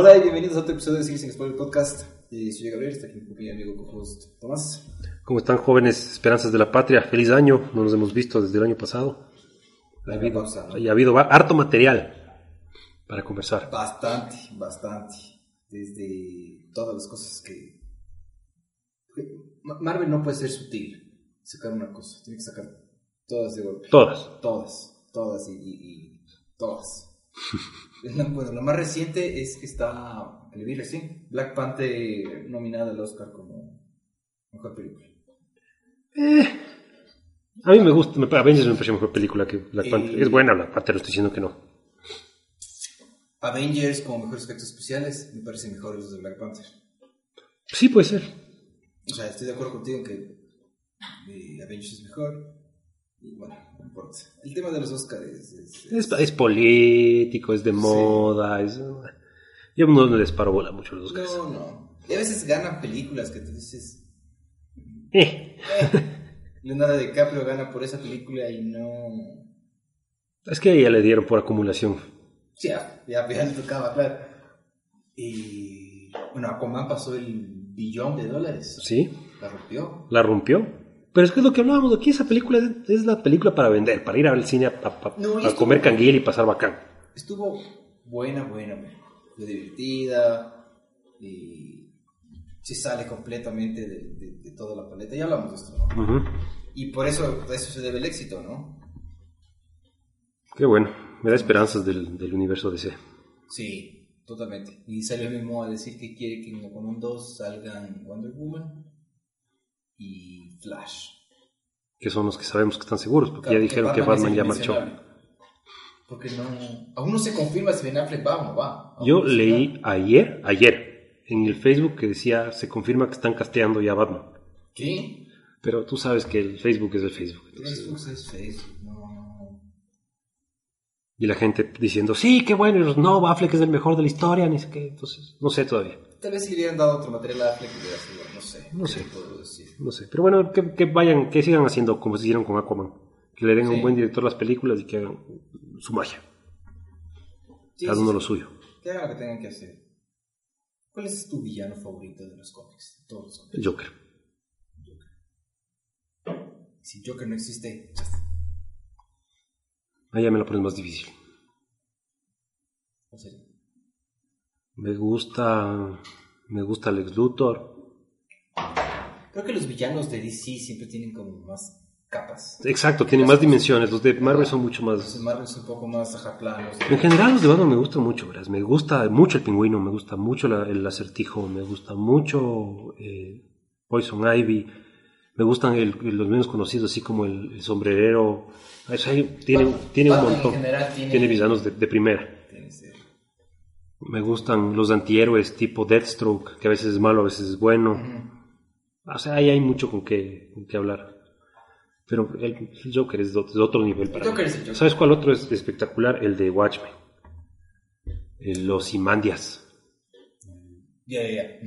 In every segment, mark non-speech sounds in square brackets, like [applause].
Hola y bienvenidos a otro episodio de Sigue sin Spoiler Podcast. Eh, soy Gabriel, está aquí mi amigo co-host Tomás. ¿Cómo están jóvenes esperanzas de la patria? Feliz año, no nos hemos visto desde el año pasado. Ha La habido, pausa, ¿no? y ha habido harto material para conversar. Bastante, bastante. Desde todas las cosas que... que Ma- Marvel no puede ser sutil, sacar una cosa, tiene que sacar todas de golpe. Todas. Todas, todas y, y- y todas. No, bueno, lo más reciente es que está, le vi recién, Black Panther nominada al Oscar como mejor película. A mí me gusta, me, Avengers me pareció mejor película que Black Eh, Panther. Es buena Black Panther, no estoy diciendo que no. Avengers como mejores efectos especiales me parecen mejores los de Black Panther. Sí, puede ser. O sea, estoy de acuerdo contigo en que eh, Avengers es mejor. Y bueno, no importa. El tema de los Oscars es... es- Es, es político, es de moda. Es, yo no les paro bola mucho los Oscars. No, no. Y a veces ganan películas que te dices... Eh, Eh, Leonardo DiCaprio gana por esa película y no... es que ya le dieron por acumulación. Sí, ya, ya, ya le tocaba, claro. Y... Bueno, Aquaman pasó el billón de dólares. Sí, La rompió. la rompió. Pero es que es lo que hablábamos aquí, esa película es, es la película para vender, para ir al cine a, a- a- No, a comer canguil y pasar bacán. Estuvo buena, buena. Fue divertida y se sale completamente de, de- de toda la paleta. Ya hablamos de esto, ¿no? Y por eso, eso se debe el éxito, ¿no? Qué bueno, me da esperanzas del, del universo DC. Sí, totalmente. Y salió mismo a decir que quiere que en Aquaman 2 salgan Wonder Woman y Flash. Que son los que sabemos que están seguros, porque ya dijeron que Batman ya marchó. Porque no... Aún no se confirma si Ben Affleck va o no va. Yo leí ayer, ayer, en el Facebook que decía, se confirma que están casteando ya Batman. ¿Qué? Pero tú sabes que el Facebook es el Facebook. entonces- Facebook es Facebook, no... y la gente diciendo, sí, qué bueno, y los, no, Affleck es el mejor de la historia, ni sé qué. Entonces, no sé todavía. Tal vez si le hubieran dado otro material a Affleck hubiera sido, no sé. No sé. ¿qué puedo decir? No sé. Pero bueno, que, que vayan, que sigan haciendo como se hicieron con Aquaman. Que le den a un buen director las películas y que hagan su magia. Sí, Cada uno sí. lo suyo. Que hagan lo que tengan que hacer. ¿Cuál es tu villano favorito de los cómics? Todos los cómics. El Joker. Si Joker no existe, Ahí ya me lo pones más difícil. ¿cuál sería? Me gusta. Me gusta Lex Luthor. Creo que los villanos de DC siempre tienen como más capas. Exacto, tienen más dimensiones. Los de Marvel son mucho Los más. de Marvel son un poco más ajaplanos. En general, los de Batman me gustan mucho, verás. Me gusta mucho el pingüino, me gusta mucho la- el acertijo, me gusta mucho eh, Poison Ivy. Me gustan el- los menos conocidos, así como el, el sombrerero. O sea, hay- tiene, Batman- tiene un montón. general tiene- Tiene villanos de, de primera. Me gustan los antihéroes tipo Deathstroke, que a veces es malo, a veces es bueno. O sea, ahí hay mucho con qué, con qué hablar. Pero el, Joker es de otro, nivel para El Joker mí. es el Joker. ¿Sabes cuál otro es espectacular? El de Watchmen. Los Imandias. Ya, ya, ya.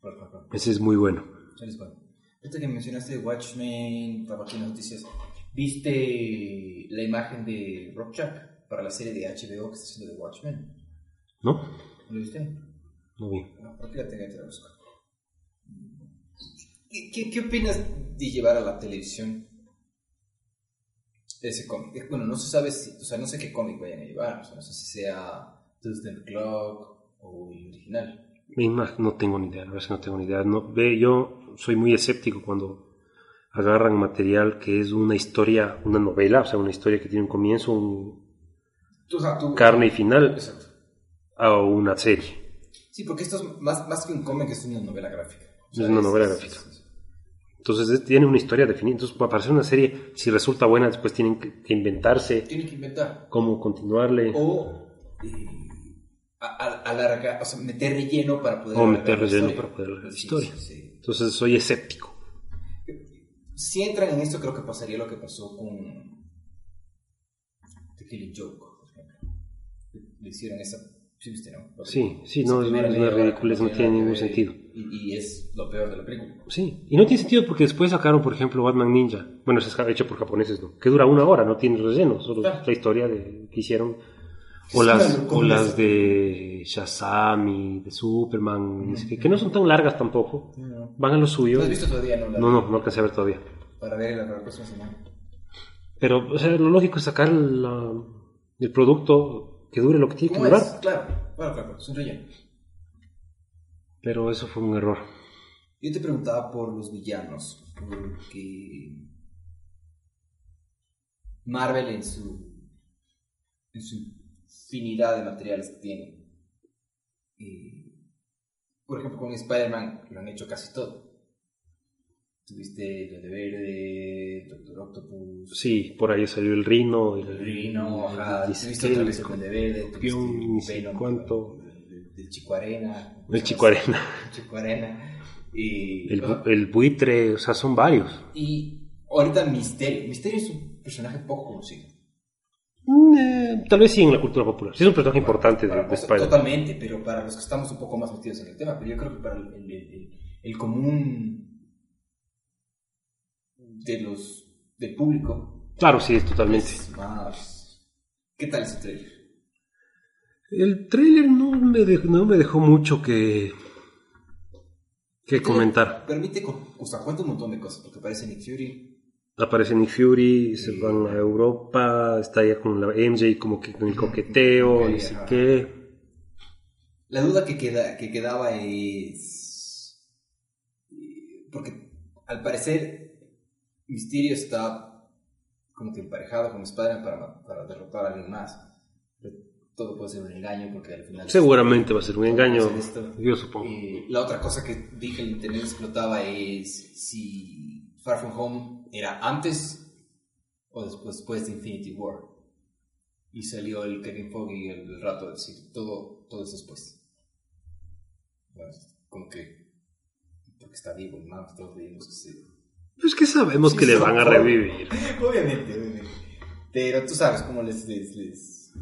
Claro, claro, claro. Ese es muy bueno. Eres bueno. Ahorita que mencionaste Watchmen, aquí en las noticias. ¿Viste la imagen de Rorschach para la serie de HBO que está haciendo de Watchmen? ¿No? ¿No lo viste? No vi. No, ¿por qué la tengo que busco? ¿Qué, qué, qué opinas de llevar a la televisión ese cómic? Eh, Bueno, no se sabe si, o sea, no sé qué cómic vayan a llevar, o sea, no sé si sea Tuesday Clock o el original. No tengo ni idea, la verdad es que no tengo ni idea. No, ve, yo soy muy escéptico cuando agarran material que es una historia, una novela, o sea, una historia que tiene un comienzo, un Tú, o sea, tú- carne y final, Exacto. A una serie. Sí, porque esto es más, más que un cómic, es una novela gráfica. O sea, Es una novela gráfica. es- Entonces es- tiene una historia definida. Entonces para hacer una serie, si resulta buena, después tienen que, inventarse Tienen que inventar. cómo continuarle. O eh, alargar, o sea, meter relleno para poder O meter relleno para poder alargar la Sí, historia. sí. Entonces soy escéptico. Si entran en esto, creo que pasaría lo que pasó con The Killing Joke, por ejemplo. Le hicieron esa. Sí, viste, ¿no? Sí, sí, no, es primera una ridiculez, que no tiene que ningún sentido. Y, y es lo peor de la película. Sí, y no tiene sentido porque después sacaron, por ejemplo, Batman Ninja. Bueno, es hecho por japoneses, ¿no? Que dura una hora, no tiene relleno, solo la historia de, que hicieron. Es O las, o las de Shazam y de Superman, sé qué, que no son tan largas tampoco. No. Van a lo suyo. ¿Lo has visto todavía? No, No, no, no alcancé a ver todavía. Para ver la próxima semana. Pero, o sea, lo lógico es sacar la- el producto que dure lo que tiene que ¿Cómo es? durar. Claro, claro, claro, es un relleno. Pero eso fue un error. Yo te preguntaba por los villanos, porque Marvel en su, en su infinidad de materiales que tiene, eh, por ejemplo con Spider-Man lo han hecho casi todo. Tuviste el de Verde, Doctor Octopus, Sí, por ahí salió el Rino, el, el Rino, ajá, tuviste otra vez el Disquel, de Verde, tuviste Venom, cuánto. el, Chico Arena, el Chico Arena, Chico Arena, y, el, el buitre, o sea, son varios. Y ahorita Misterio. Misterio es un personaje poco conocido. Mm, eh, tal vez sí en la cultura popular. Sí es un personaje importante de, Para- de Spider-Man. Totalmente, pero para los que estamos un poco más metidos en el tema. Pero yo creo que para el- el- el común de los del público Claro, sí, totalmente. es más. ¿Qué tal ese trailer? El trailer no me, dejó, no me dejó mucho que, que comentar. Permite, o sea, cuenta un montón de cosas, porque aparece Nick Fury. Aparece Nick Fury, se van a Europa, está ya con la MJ como que con el coqueteo, Ok, no sé ajá. qué. La duda que, queda, que quedaba es. Porque al parecer, Mysterio está como que emparejado con Spider-Man para, para derrotar a alguien más. Pero todo puede ser un engaño porque al final. Seguramente va a ser un engaño, yo supongo. Eh, la otra cosa que dije el internet explotaba es si Far From Home era antes o después, después de Infinity War. Y salió el Kevin Feige el rato de decir todo, todo es después. Bueno, como que porque está vivo el man, todos veíamos que sí. Pues que sabemos Sí, que le van a revivir. Obviamente, obviamente. Pero tú sabes cómo les, les, les-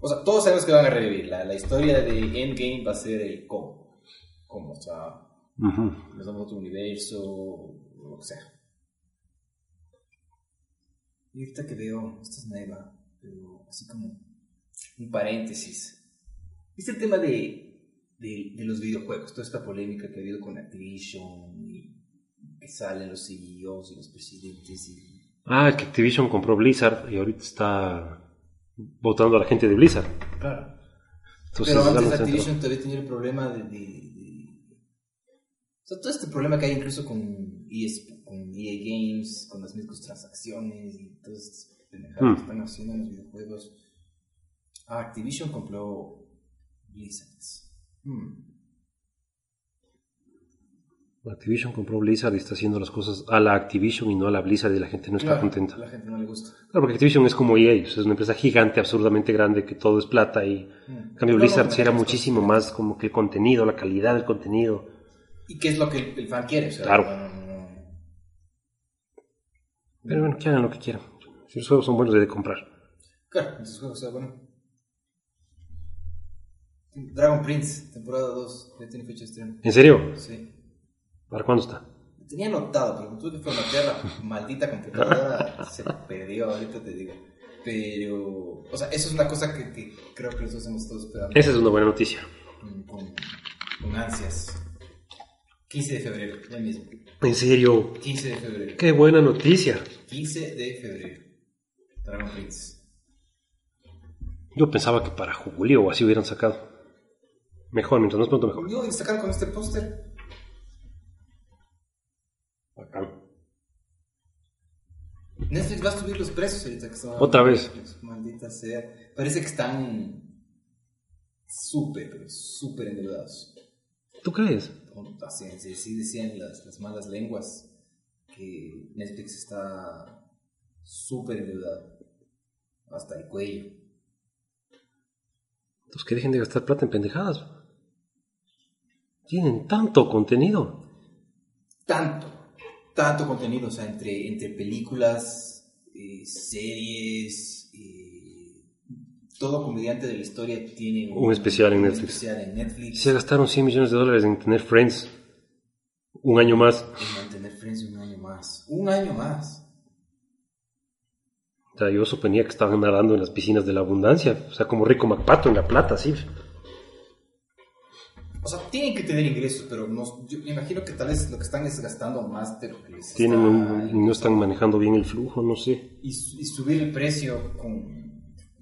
O sea, todos sabemos que van a revivir. La, la historia de Endgame va a ser el cómo. Cómo, o sea, nos damos otro universo, o lo que sea. Y ahorita que veo, esta es nueva, pero así como un paréntesis. ¿Viste el tema de, de, de los videojuegos? Toda esta polémica que ha habido con Activision salen los CEOs y los presidentes y... Ah, que Activision compró Blizzard y ahorita está votando a la gente de Blizzard. Claro. Entonces, Pero antes Activision todavía tenía el problema de, de- de- O sea, todo este problema que hay incluso con, ES con EA Games, con las microtransacciones y todas estas pendejadas Hmm. que están haciendo en los videojuegos. Ah, Activision compró Blizzard. Hmm. Activision compró Blizzard y está haciendo las cosas a la Activision y no a la Blizzard y la gente no está contenta. La gente no le gusta. Claro, porque Activision es como EA, o sea, es una empresa gigante, absurdamente grande, que todo es plata y Hmm. en cambio No, Blizzard no, era muchísimo más como que el contenido, la calidad del contenido. ¿Y qué es lo que el, el fan quiere? O sea, Claro. Pero bueno, que hagan lo que quieran. Si los juegos son buenos, debe comprar. Claro, esos juegos, o sea, bueno. Dragon Prince, temporada 2, ya tiene fecha de estreno. ¿En serio? Sí. ¿Para cuándo está? Tenía anotado, pero tuve que formatear la maldita computadora, [laughs] se perdió, ahorita te digo. Pero, o sea, eso es una cosa que, que creo que nosotros hemos estado esperando Esa es una buena noticia. con ansias. 15 de febrero, ya mismo. En serio, 15 de febrero. qué buena noticia. 15 de febrero. Dragon Prince. Yo pensaba que para julio o así hubieran sacado. Mejor, mientras más pronto mejor. No, y sacaron con este póster. Bacán. Netflix va a subir los precios ahorita que estaba- Otra vez. Maldita sea. Parece que están súper, pero súper endeudados. ¿Tú crees? Así, así- así decían las, las malas lenguas. que Netflix está súper endeudado. Hasta el cuello. Entonces que dejen de gastar plata en pendejadas. Tienen tanto contenido. Tanto, tanto contenido, o sea, entre, entre películas, eh, series, eh, todo comediante de la historia tiene Un especial en un Netflix. especial en Netflix. Se gastaron 100 millones de dólares en tener Friends un año más. En mantener Friends un año más. Un año más. O sea, yo suponía que estaban nadando en las piscinas de la abundancia. O sea, como Rico MacPato en La Plata, sí. O sea, tienen que tener ingresos, pero no, yo me imagino que tal vez lo que están es gastando más de lo que les Tienen está no están manejando bien el flujo, no sé. y, y subir el precio con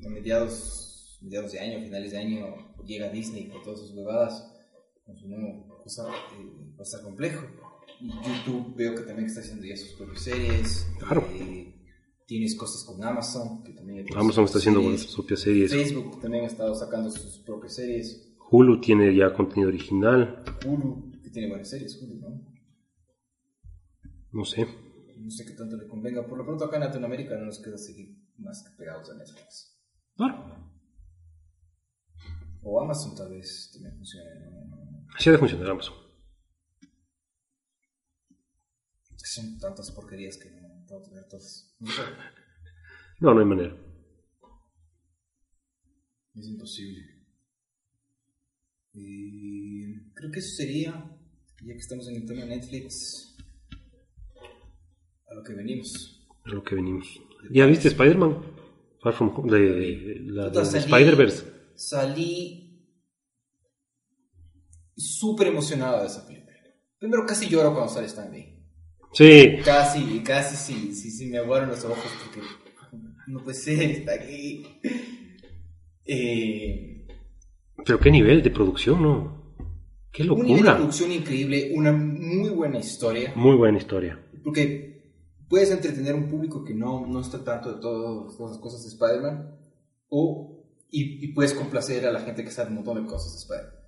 a mediados, mediados de año, finales de año, llega Disney con todas sus huevadas, con su nueva cosa, eh, va a estar complejo. Y YouTube veo que también está haciendo ya sus propias series. Claro. eh, tienes cosas con Amazon, que también Amazon está haciendo series. sus propias series. Facebook también ha estado sacando sus propias series. Hulu tiene ya contenido original. Hulu, que tiene buenas series, Hulu, ¿no? No sé. No sé qué tanto le convenga. Por lo pronto acá en Latinoamérica no nos queda seguir más que pegados a Netflix. Claro. O Amazon tal vez también funcione. ¿no? Así ha de funcionar Amazon. Son tantas porquerías que no puedo tener todas. No [laughs] sé, No, no hay manera. es imposible. Y creo que eso sería, ya que estamos en el tema Netflix, a lo que venimos. Es lo que venimos. ¿Ya viste Spider-Man? Far From Home, de, la Puta, de Spider-Verse. Salí súper emocionado de esa película. Primero casi lloro cuando sale Stanley. Sí. Casi, casi sí, sí, sí me aguaron los ojos porque no puede ser, está aquí. Eh, Pero qué nivel de producción, ¿no? Qué un nivel de locura. producción increíble, una muy buena historia, Muy buena historia. porque puedes entretener a un público que no, no está tanto de todas las cosas de Spider-Man, o, y, y puedes complacer a la gente que sabe un montón de cosas de Spider-Man.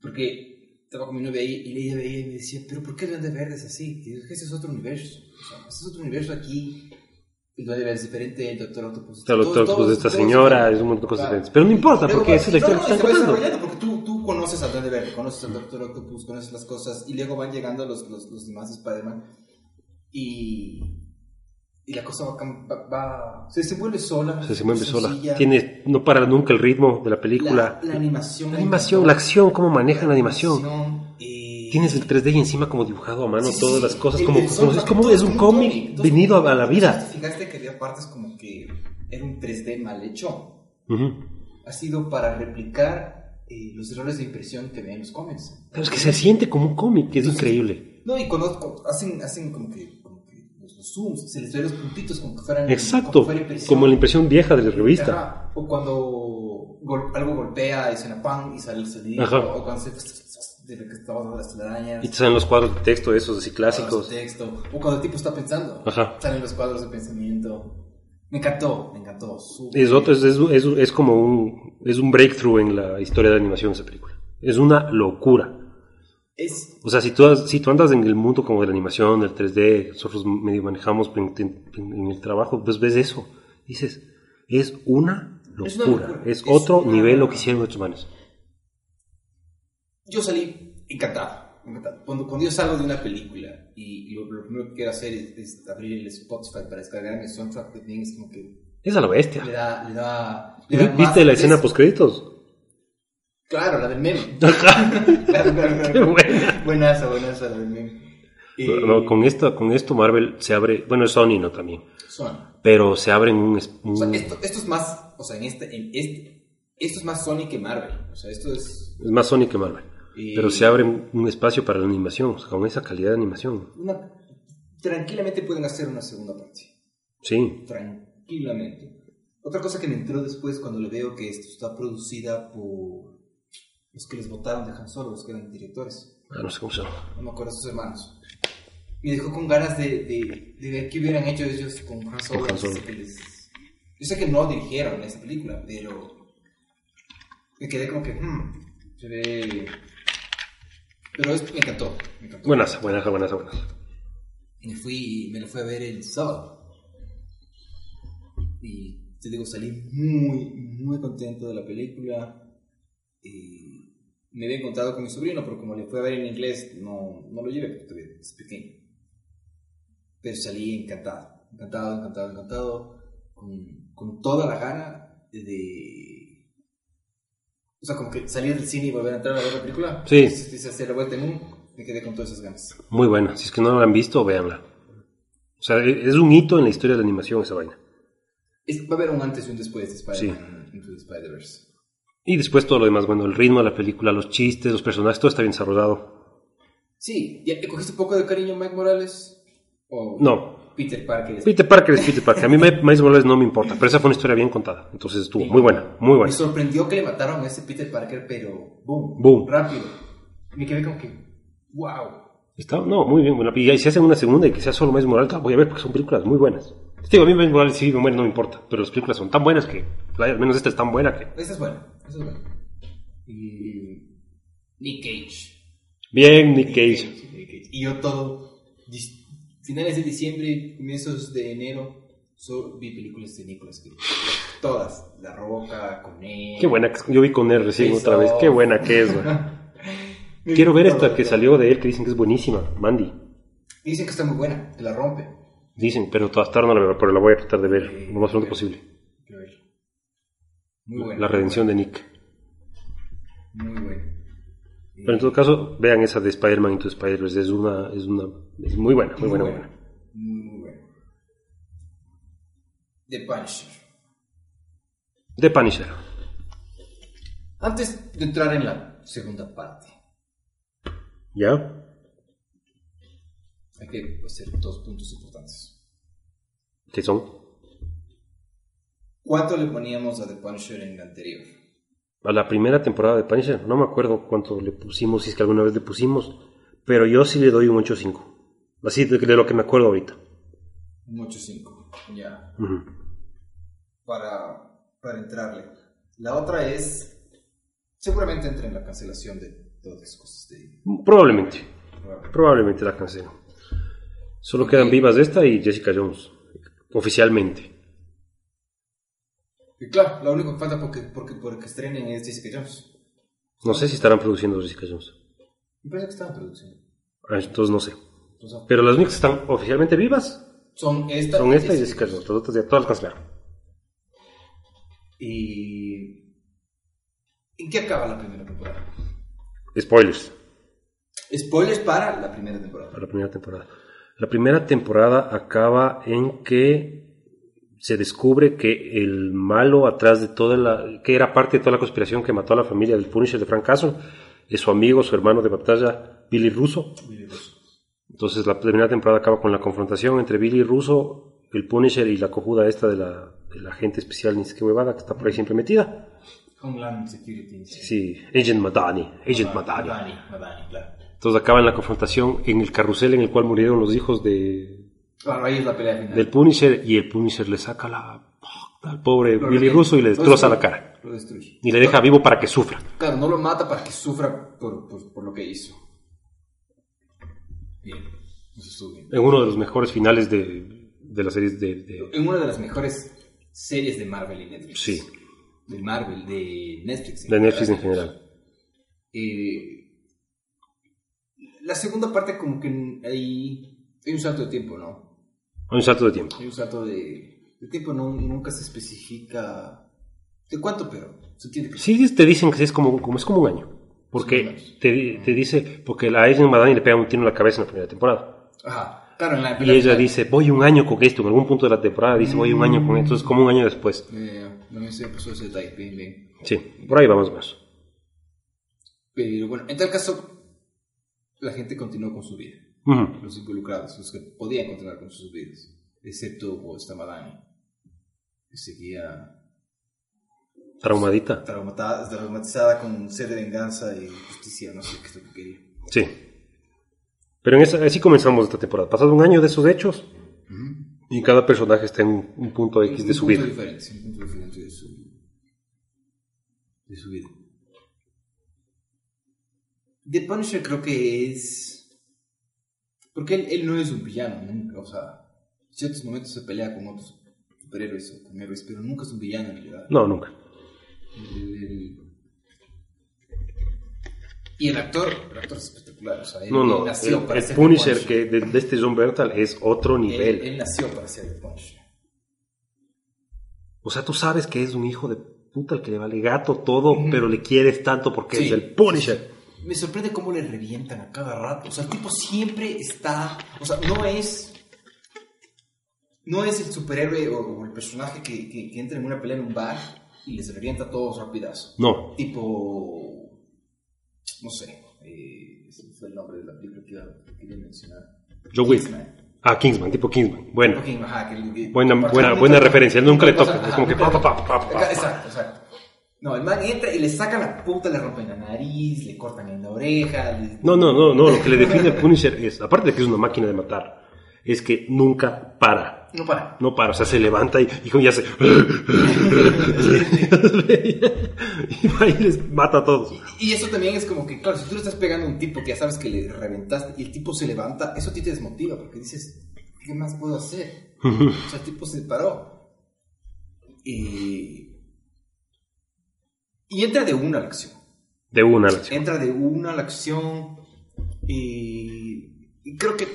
Porque estaba con mi novia ahí y ella veía y me decía, pero ¿por qué el Duende Verde es así? Y yo, ese es otro universo. O sea, ese es otro universo aquí. El Duende Verde es diferente, el Doctor Octopus. El Doctor de esta señora, es un montón de cosas Claro. diferentes. Pero no importa, porque es la historia que están contando. Porque tú, tú conoces al Duende Verde, conoces al Doctor Octopus, conoces las cosas, y luego van llegando los, los, los demás Spider-Man, y, y la cosa va, va, se desenvuelve sola. Se mueve sola. Tiene, no para nunca el ritmo de la película. La, la animación. La animación, la acción, cómo manejan la animación. eh, Tienes el 3D y encima como dibujado a mano sí, todas sí. las cosas, El- como, el como- soundtrack, es como todo es un cómic venido a, a la ¿te vida. Partes como que era un 3D mal hecho? Ujú. Ha sido para replicar eh, los errores de impresión que ven los cómics. Pero es que se siente como un cómic, es Entonces, increíble. No, y cuando, cuando hacen, hacen como que, como que los, los zooms, se les ve los puntitos como que fueran. Exacto, como, fuera como la impresión vieja de la revista. Ajá, O cuando gol- algo golpea y suena pan y sale el sonido. Ajá. O cuando se. De lo que estaba hablando las telarañas. Y te salen los cuadros de texto, esos así clásicos. de texto. O cuando el tipo está pensando. Ajá. Salen los cuadros de pensamiento. Me encantó, me encantó. súper. Es, otro, es, es, es, como un, es un breakthrough en la historia de animación esa película. Es una locura. Es, O sea, si tú, si tú andas en el mundo como de la animación, del 3D, nosotros medio manejamos en, en- en el trabajo, pues ves eso. Dices, es una locura. Es una locura. Es otro nivel lo que hicieron estos manes. Yo salí encantado. encantado. Cuando, cuando yo salgo de una película y, lo, lo primero que quiero hacer es, es abrir el Spotify para descargar el soundtrack de Things, como que Es a la bestia. le da. Le da, le da ¿Viste la escena peso. post créditos? Claro, la del meme. [laughs] claro, claro, [laughs] claro. Qué buena. Buenaza, buenaza la del meme. Y- No, con esto, con esto Marvel se abre, bueno, es Sony no también, Son. pero se abre en un, es- un- O sea, esto, esto es más. O sea, en este, en este. Esto es más Sony que Marvel. O sea, esto es. es más Sony que Marvel, y- pero se abre un, espacio para la animación, con esa calidad de animación. una- tranquilamente pueden hacer una segunda parte. Sí, Tranquilamente. Otra cosa que me entró después cuando le veo que esto está producida por los que les votaron de Han Solo, los que eran directores. ah, no sé cómo se llama. No me acuerdo sus hermanos. Me dejó con ganas de, de, de ver qué hubieran hecho ellos con Han Solo. Con Han Solo. antes de que les- Yo sé que no dirigieron esa película, pero me quedé como que, hmm, se ve... Pero esto me encantó. Me encantó. Buenas, buenas, buenas, buenas. Me fui, me la fui a ver el sábado. Y te digo, salí muy, muy contento de la película. Y me había encontrado con mi sobrino, pero como le fui a ver en inglés, no, no lo llevé porque todavía es pequeño. Pero salí encantado, encantado, encantado, encantado, con, con toda la gana de... O sea, como que salir del cine y volver a entrar a ver la película. Sí. Se, se la vuelta en un, me quedé con todas esas ganas. Muy buena. Si es que no la han visto, véanla. O sea, e- es un hito en la historia de la animación esa vaina. Es- va a haber un antes y un después de Spider-Man Into the Spider-Verse. Y después todo lo demás, bueno, el ritmo de la película, los chistes, los personajes, todo está bien desarrollado. Sí, ¿ya ¿le cogiste un poco de cariño a Mike Morales? ¿O No, Peter Parker? es- Peter Parker es Peter Parker. A mí [laughs] Miles Morales no me importa, pero esa fue una historia bien contada. Entonces estuvo muy buena, muy Me buena. sorprendió que le mataron a ese Peter Parker, pero boom, Boom. rápido. Me quedé como que, wow. Está, no, muy bien. Bueno, y si hacen una segunda y que sea solo Miles Morales, la voy a ver porque son películas muy buenas. Digo, a mí Miles Morales sí me muere, no me importa, pero las películas son tan buenas que, al menos esta es tan buena que... Esa es buena, esa es buena. Y Nick Cage. Bien, Nick Cage. Nick Cage. Y yo todo, finales de diciembre, comienzos de enero, solo vi películas de Nicolas Cage. Todas. La Roca, con él. Qué buena, yo vi con él recién otra vez. Qué buena que es, güey. [laughs] Quiero ver esta que salió de él, que dicen que es buenísima, Mandy. Dicen que está muy buena, que la rompe. Dicen, pero ahora no la veo, pero la voy a tratar de ver lo más pronto posible. Muy buena. La redención de Nick. Pero en todo caso, vean esa de Spider-Man Into Spider-Verse. Es una, es una, es muy buena, muy buena, muy buena. Muy buena. The Punisher. The Punisher. Antes de entrar en la segunda parte, ¿Ya? hay que hacer dos puntos importantes. ¿Qué son? ¿Cuánto le poníamos a The Punisher en la anterior? A la primera temporada de Punisher, no me acuerdo cuánto le pusimos, si es que alguna vez le pusimos, pero yo sí le doy un 8.5. Así de, de lo que me acuerdo ahorita. Un 8.5. Ya. Para, para entrarle. La otra es. Seguramente entra en la cancelación de todas las cosas de. Probablemente, probablemente la cancelo. Solo quedan vivas esta y Jessica Jones, oficialmente. Y claro, lo único que falta porque, porque, porque estrenen es Jessica Jones. No sé si estarán produciendo Jessica Jones. Me parece que está en producción. Ah, Entonces no sé. Pero las únicas que están oficialmente vivas son esta, son esta y Jessica Jones. Las otras ya todas las cancelaron. Y. ¿En qué acaba la primera temporada? Spoilers Spoilers para la primera temporada. para la primera temporada. La primera temporada acaba en que se descubre que el malo atrás de toda la... que era parte de toda la conspiración que mató a la familia del Punisher de Frank Castle es su amigo, su hermano de batalla, Billy Russo. Entonces la primera temporada acaba con la confrontación entre Billy Russo, el Punisher y la cojuda esta de la, de la agente especial, ni qué huevada, que está por ahí siempre metida. Homeland Security. Sí, Agent Madani, Agent Madani. Madani, Madani, claro. Entonces acaba en la confrontación en el carrusel en el cual murieron los hijos de, Claro, ahí es la pelea final. del Punisher y el Punisher le saca la al pobre Lo Billy. Russo y le destroza la cara. Lo destruye. Y le deja vivo para que sufra. Claro, no lo mata para que sufra por, por, por lo que hizo. Bien, eso estuvo bien. En uno de los mejores finales de, de las series de, de- En una de las mejores series de Marvel y Netflix. Sí, De Marvel, de Netflix. de Netflix en general. Eh, la segunda parte como que hay, hay un salto de tiempo, ¿no? Hay un salto de tiempo. Hay un salto de, de tiempo, no, nunca se especifica de cuánto, pero se entiende que Sí, te dicen que es como, como, es como un año. Porque te, di- te dice, porque a Agent Madani le pega un tiro en la cabeza en la primera temporada. Ajá, claro, en la Y ella dice, voy un año con esto. En algún punto de la temporada dice, voy un año con esto. Es como un año después. Eh, no me sé, pasó ese detalle, bien, bien. Sí, por ahí vamos más. Pero bueno, en tal caso, la gente continuó con su vida. Los involucrados, los que podían continuar con sus vidas. Excepto esta Madani, que seguía Traumadita. traumatada, traumatizada con sed de venganza y justicia, no sé qué es lo que quería. Sí. Pero en esa, así comenzamos esta temporada. Pasado un año de esos hechos, y cada personaje está en un, un punto X de un su punto vida. diferente, un punto diferente de su, de su vida. The Punisher creo que es... Porque él, él no es un villano, nunca. O sea, en ciertos momentos se pelea con otros superhéroes o con héroes, pero nunca es un villano en realidad. No, nunca. El- el- Y el actor, el actor es espectacular. O sea, él, No, él no. nació El, para el ser Punisher que de, de este John Bernthal es otro Él, nivel. él nació para ser el Punisher. O sea, tú sabes que es un hijo de puta al que le vale gato todo, pero le quieres tanto porque Sí. es el Punisher. Me sorprende cómo le revientan a cada rato. O sea, el tipo siempre está. O sea, no es. No es el superhéroe o, o el personaje que, que- que entra en una pelea en un bar y les revienta a todos rapidazo. No. Tipo. No sé. Eh, ese fue el nombre de la película que iba- que quería mencionar. Joe Wick. Kingsman. Ah, Kingsman, tipo Kingsman. Bueno. Ok, ajá, que- Buena- buena- buena referencia, él nunca le toca, es como que nunca pa, le pa, toca. pa, pa, pa, pa. Exacto, exacto. No, el man entra y le sacan la puta, le rompen la nariz, le cortan en la oreja. le- No, no, no, no. Lo que le define al Punisher es, aparte de que es una máquina de matar, es que nunca para. No para. No para, o sea, se levanta y, y como ya se. [laughs] y va y les mata a todos. Y eso también es como que, claro, si tú le estás pegando a un tipo que ya sabes que le reventaste y el tipo se levanta, eso a ti te desmotiva porque dices, ¿qué más puedo hacer? [laughs] o sea, el tipo se paró. Y, y entra de una a la acción. De una a la acción. Entra de una a la acción. Y, y creo que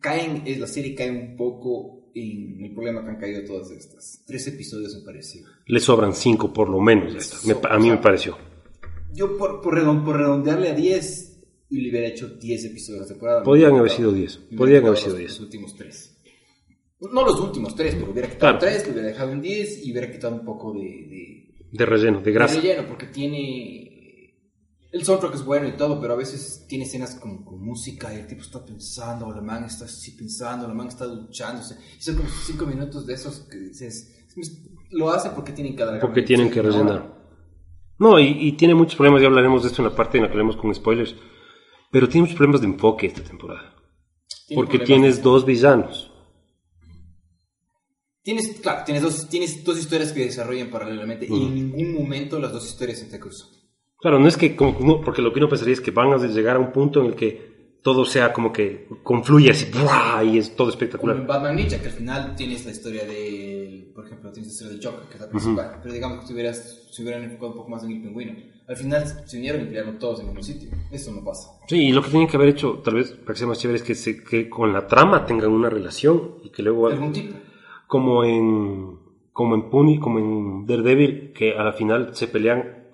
caen, es la serie cae un poco en el problema que han caído todas estas. Tres episodios me parece. Le sobran cinco por lo menos. Me a mí me pareció. Yo por, por, por redondearle a 10, y le hubiera hecho 10 episodios de temporada. Podían haber sido quitado- 10. me hubiera Podían haber sido los- 10. Los últimos 3. No los últimos 3, pero hubiera quitado Claro. 3, le hubiera dejado un 10 y hubiera quitado un poco de, de, De relleno, de de grasa. relleno, porque tiene. El soundtrack es bueno y todo, pero a veces tiene escenas con, con música y el tipo está pensando, o la man está así pensando, la man está duchándose. Y son como 5 minutos de esos que dices. Lo hace porque tienen que alargar Porque tienen que rellenar. No, y, y tiene muchos problemas, ya hablaremos de esto en la parte en la que hablemos con spoilers. Pero tiene muchos problemas de enfoque esta temporada. Tiene Porque tienes dos villanos. Tienes, claro, tienes dos, tienes dos historias que desarrollan paralelamente y en ningún momento las dos historias se entrecruzan. Claro, no es que, como, no, porque lo que uno pensaría es que van a llegar a un punto en el que todo sea como que confluye así, ¡buah! y es todo Como espectacular. en Batman Ninja, que al final tienes la historia del, por ejemplo, tienes la historia del Joker, que es la principal, pero digamos que si hubieras, se hubieran enfocado un poco más en el pingüino. Al final se unieron y crearon todos en mismo sitio. Eso no pasa. Sí, y lo que tienen que haber hecho, tal vez para que sea más chévere, es que, se- que con la trama tengan una relación y que luego, Algún tipo. Como en, como en Puni, como en Daredevil, que a la final se pelean.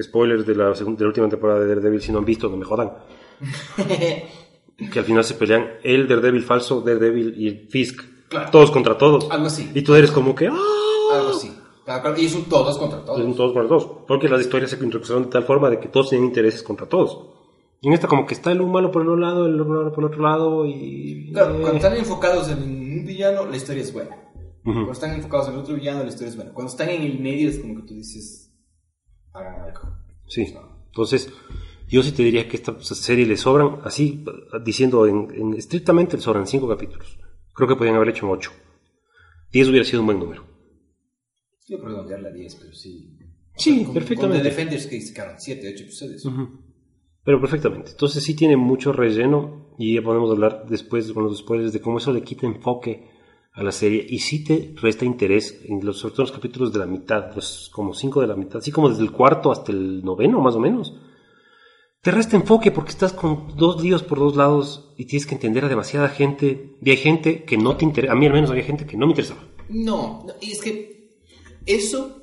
Spoilers de la, de la última temporada de Daredevil, si no han visto, no me jodan. [laughs] que al final se pelean el Daredevil falso, Daredevil y el Fisk. Claro. Todos contra todos. Algo así. Y tú eres como que, ¡ah! Algo así. Y son todos contra todos. Son todos contra todos. Porque las historias se introdujeron de tal forma de que todos tienen intereses contra todos. Y en esta como que está el un malo por un lado, el otro malo por otro lado y... Claro, eh, cuando están enfocados en un villano, la historia es buena. Cuando están enfocados en otro villano, la historia es buena. Cuando están en el medio, es como que tú dices, hagan algo. Sí. Entonces, yo sí te diría que esta serie le sobran, así, diciendo en, en- estrictamente le sobran cinco capítulos. Creo que podrían haber hecho en ocho. Diez hubiera sido un buen número. Yo por redondearla a 10, pero sí. Sí, Con- perfectamente. Con The Defenders que sacaron 7, 8 episodios. Pero perfectamente. Entonces sí tiene mucho relleno y ya podemos hablar después con los spoilers de cómo eso le quita enfoque a la serie y sí te resta interés en los, sobre capítulos de la mitad, los como cinco de la mitad, así como desde el cuarto hasta el noveno más o menos. Te resta enfoque porque estás con dos líos por dos lados y tienes que entender a demasiada gente y hay gente que no te interesa, a mí al menos había gente que no me interesaba. No, no, es que eso,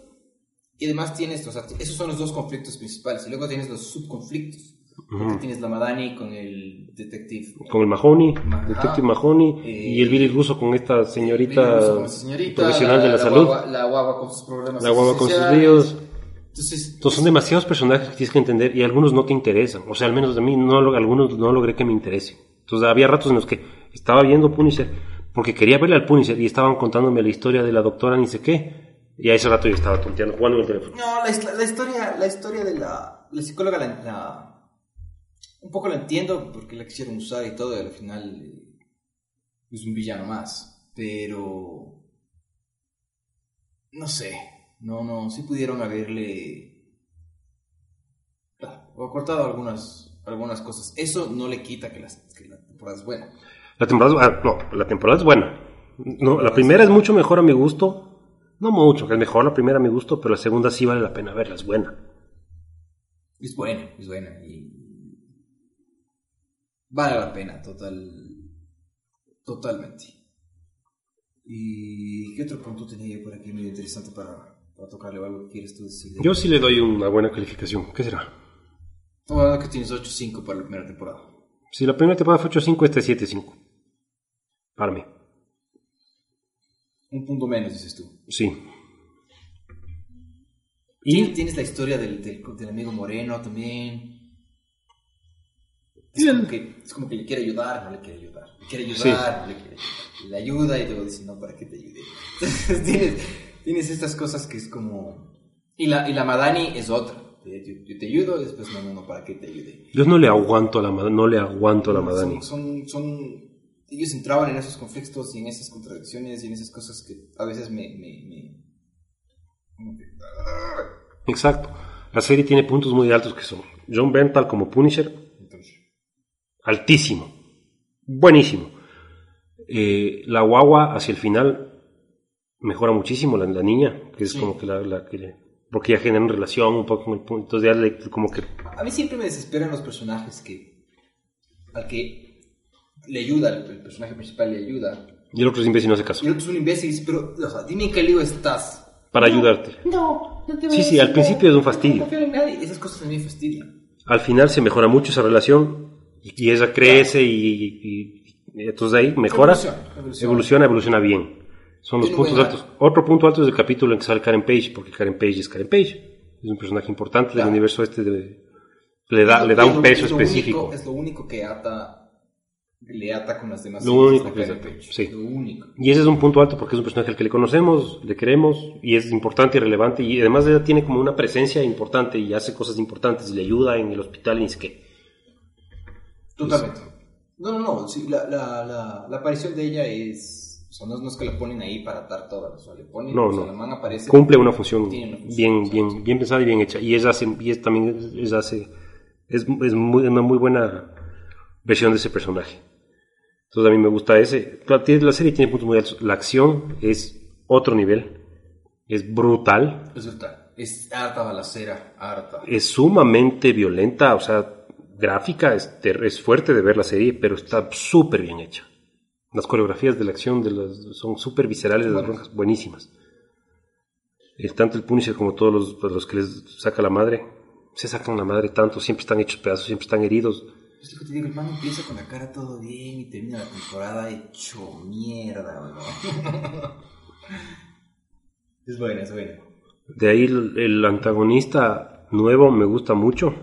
y además tienes, o esos son los dos conflictos principales, y luego tienes los subconflictos. Porque tienes la Madani con el detective. Con el Mahoney, Ajá. Detective Mahoney Eh, y el Billy Russo con esta señorita, con esa señorita, profesional de la, salud. Guagua, la guagua con sus problemas. La guagua con sus líos. Entonces, Entonces son demasiados personajes que tienes que entender y algunos no te interesan. O sea, al menos a mí no, algunos no logré que me interesen. Entonces había ratos en los que estaba viendo Punisher porque quería verle al Punisher y estaban contándome la historia de la doctora ni sé qué. Y a ese rato yo estaba tonteando, jugando en el teléfono. No, la, la historia, la historia de la, la psicóloga, la, la- un poco la entiendo porque la quisieron usar y todo, y al final eh, es un villano más. Pero. No sé. No, no, sí pudieron haberle. ah, O cortado algunas, algunas cosas. Eso no le quita que, las, que la temporada es buena. La temporada, ah, no, la temporada es buena. No, la primera es mucho mejor a mi gusto. No mucho, que es mejor la primera a mi gusto, pero la segunda sí vale la pena verla, es buena. Es buena, es buena. Y vale la pena, total, totalmente. ¿Y qué otro punto tenía yo por aquí medio interesante para, para tocarle o algo que quieres tú decir? Yo sí le doy una buena calificación. ¿Qué será? Bueno, que tienes 8-5 para la primera temporada. Si la primera temporada fue 8.5, este es 7.5. Para mí. Un punto menos, dices tú. Sí. Y tienes la historia del, del, del amigo Moreno también. Es como, que, es como que le quiere ayudar, no le quiere ayudar. Le quiere ayudar, no le quiere ayudar. Le ayuda y luego dice, no, ¿para qué te ayude? Entonces, [laughs] tienes, tienes estas cosas que es como... Y la, y la Madani es otra. Yo, yo te ayudo y después, no, no, no, ¿para qué te ayude? yo no le aguanto a la. No le aguanto a la Madani. Son, son, son- ellos entraban en esos conflictos y en esas contradicciones y en esas cosas que a veces me... me, me- Exacto. La serie tiene puntos muy altos que son John Bental como Punisher, altísimo. Buenísimo. Eh, la guagua hacia el final mejora muchísimo la, la niña, que es Sí. como que la, la que le- porque ya generan relación un poco con el punto, entonces ya le, como que A mí siempre me desesperan los personajes que. al que le ayuda, el, personaje principal le ayuda. y el otro es imbécil no hace caso. Y el otro es un imbécil, pero, o sea, dime en qué lío estás. Para ayudarte. No, no te voy Sí, a sí, al principio es un fastidio. No en nadie. Esas cosas a mí me fastidian. Al final se mejora mucho esa relación y, ella crece y, y- y entonces ahí mejora, Evoluciona, evoluciona. evoluciona, evoluciona bien. Son los puntos altos. Otro punto alto es el capítulo en que sale Karen Page, porque Karen Page es Karen Page. Es un personaje importante Claro. del universo este. de- le, da, le da Es un lo- peso es específico. único- es lo único que ata. le ata con las demás. Lo único que es Karen Page. sí. Lo único. Y ese es un punto alto porque es un personaje al que le conocemos, le queremos y es importante y relevante. Y además ella tiene como una presencia importante y hace cosas importantes y le ayuda en el hospital y ni sé qué. Totalmente. No, no, no. sí, la, la, la, la aparición de ella es. O sea, no, no es que la ponen ahí para atar todas. O sea, le ponen. No, o sea, no. La man aparece. cumple una función Tiene una función, bien, bien, bien pensada y bien hecha. Y ella hace, y es también, ella hace, es, es muy, una muy buena versión de ese personaje. Entonces a mí me gusta ese. La serie tiene puntos muy altos. La acción es otro nivel. Es brutal. Resulta. Es harta balacera. Harta. Es sumamente violenta. O sea, gráfica. Es, fuerte de ver la serie, pero está súper bien hecha. Las coreografías de la acción de las, son súper viscerales, las Buenas. broncas, buenísimas. El, tanto el Punisher como todos los, pues, los que les saca la madre, se sacan la madre tanto, siempre están hechos pedazos, siempre están heridos. Es lo que te digo, el man empieza con la cara todo bien y termina la temporada hecho mierda, [laughs] es buena, es buena. De ahí el, el antagonista nuevo me gusta mucho,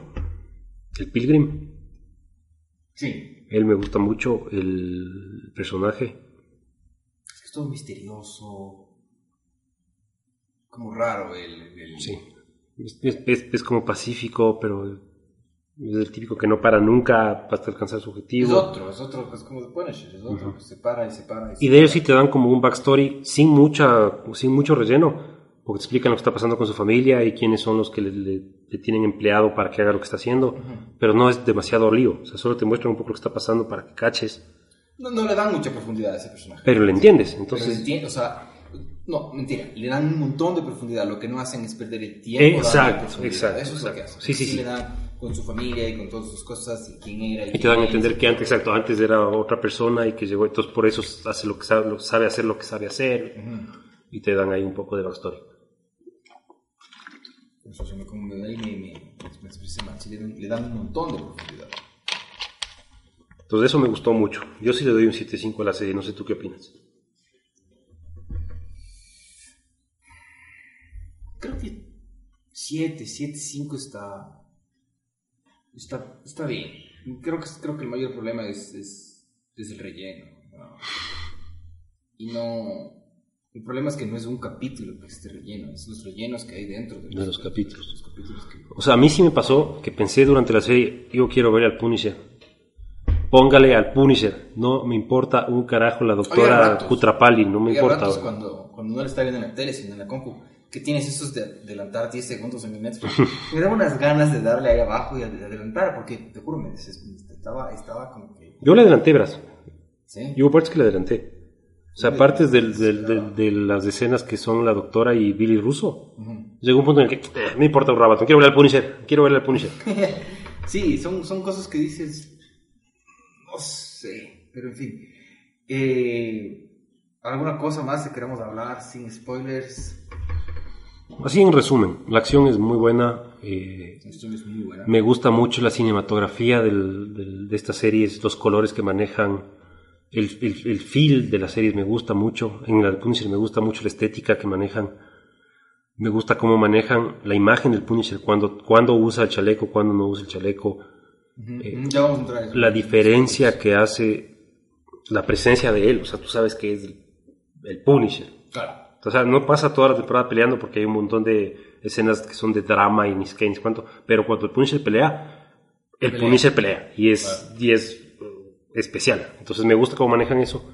el Pilgrim. Sí. Él me gusta mucho el personaje. Es que es todo misterioso. Como raro el. el- Sí. Es, es- es- es como pacífico, pero es el típico que no para nunca hasta alcanzar su Es objetivo. otro, es otro, es como The Punisher, es otro, que se para y se para. Y, se Y de ellos sí te dan como un backstory sin mucha, sin mucho relleno, porque te explican lo que está pasando con su familia y quiénes son los que le, le- le tienen empleado para que haga lo que está haciendo, pero no es demasiado lío, o sea, solo te muestran un poco lo que está pasando para que caches, No, no le dan mucha profundidad a ese personaje. pero lo entiendes, Pero entonces, entiende, o sea, no, mentira, le dan un montón de profundidad, lo que no hacen es perder el tiempo. Exacto, exacto, Eso es lo que exacto. hacen. Sí, sí, sí. le dan con su familia y con todas sus cosas y quién era. y te quién dan a entender que antes, exacto, antes era otra persona y que llegó, entonces por eso hace lo que sabe, sabe hacer lo que sabe hacer, Ujú. y te dan ahí un poco de backstory. Se me, como me, me, me, le, dan, le dan un montón de profundidad. Entonces eso me gustó mucho. Yo sí le doy un 7.5 a la serie, no sé tú qué opinas. Creo que 7, 7, 5 está, está, está bien. Creo que, creo que el mayor problema es, es, es el relleno. ¿no? Y no... El problema es que no es un capítulo que esté relleno, es los rellenos que hay dentro de, De los capítulos. los capítulos que- O sea, a mí sí me pasó que pensé durante la serie, yo quiero ver al Punisher. Póngale al Punisher. No me importa un carajo la doctora ratos. Kutrapali, no me importa. ratos cuando, cuando no le estaba viendo en la tele, sino en la compu, que tienes esos de adelantar 10 segundos en mi metro. [laughs] me daba unas ganas de darle ahí abajo y de adelantar, porque te juro, me estaba, estaba como que... Yo le adelanté, verás. ¿sí? Yo hubo partes que le adelanté. O sea, partes del- del- del- de las escenas que son la doctora y Billy Russo. Ujú. Llegó un punto en el que, eh, no importa un rabato, quiero ver al Punisher, quiero ver al Punisher. [laughs] Sí, son, son cosas que dices. No sé, pero en fin. Eh, ¿Alguna cosa más que queramos hablar sin spoilers? Así en resumen, la acción es muy buena. eh, es muy buena. me gusta mucho la cinematografía de estas series, los colores que manejan, el, el, el feel de las series me gusta mucho. En la de Punisher me gusta mucho la estética que manejan. Me gusta cómo manejan la imagen del Punisher, cuando, cuando usa el chaleco, cuando no usa el chaleco. Ujú, ujú, ya vamos a entrar en eso. la diferencia que hace la presencia de él. O sea, tú sabes que es el, el Punisher. Claro. O sea, no pasa toda la temporada peleando porque hay un montón de escenas que son de drama y ni sé cuánto. Pero cuando el Punisher pelea, el Pelea. Punisher pelea. Y es, y es especial. Entonces me gusta cómo manejan eso.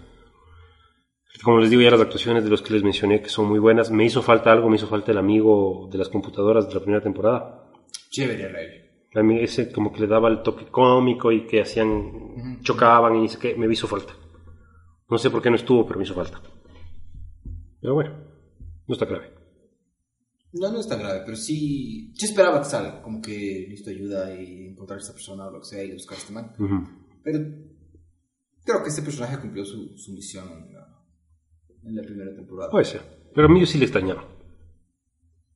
Como les digo, ya las actuaciones de los que les mencioné que son muy buenas. Me hizo falta algo, me hizo falta el amigo de las computadoras de la primera temporada. Chévere, Ray. A mí ese como que le daba el toque cómico y que hacían, chocaban y sé qué, me hizo falta. No sé por qué no estuvo, pero me hizo falta. Pero bueno, no está grave. No, no es tan grave, pero sí. Sí esperaba que salga. Como que listo ayuda y encontrar a esta persona o lo que sea y buscar a este man. Ujú. Pero creo que este personaje cumplió su, su misión en la, en la primera temporada. Puede ser. Pero a mí yo sí le extrañaba.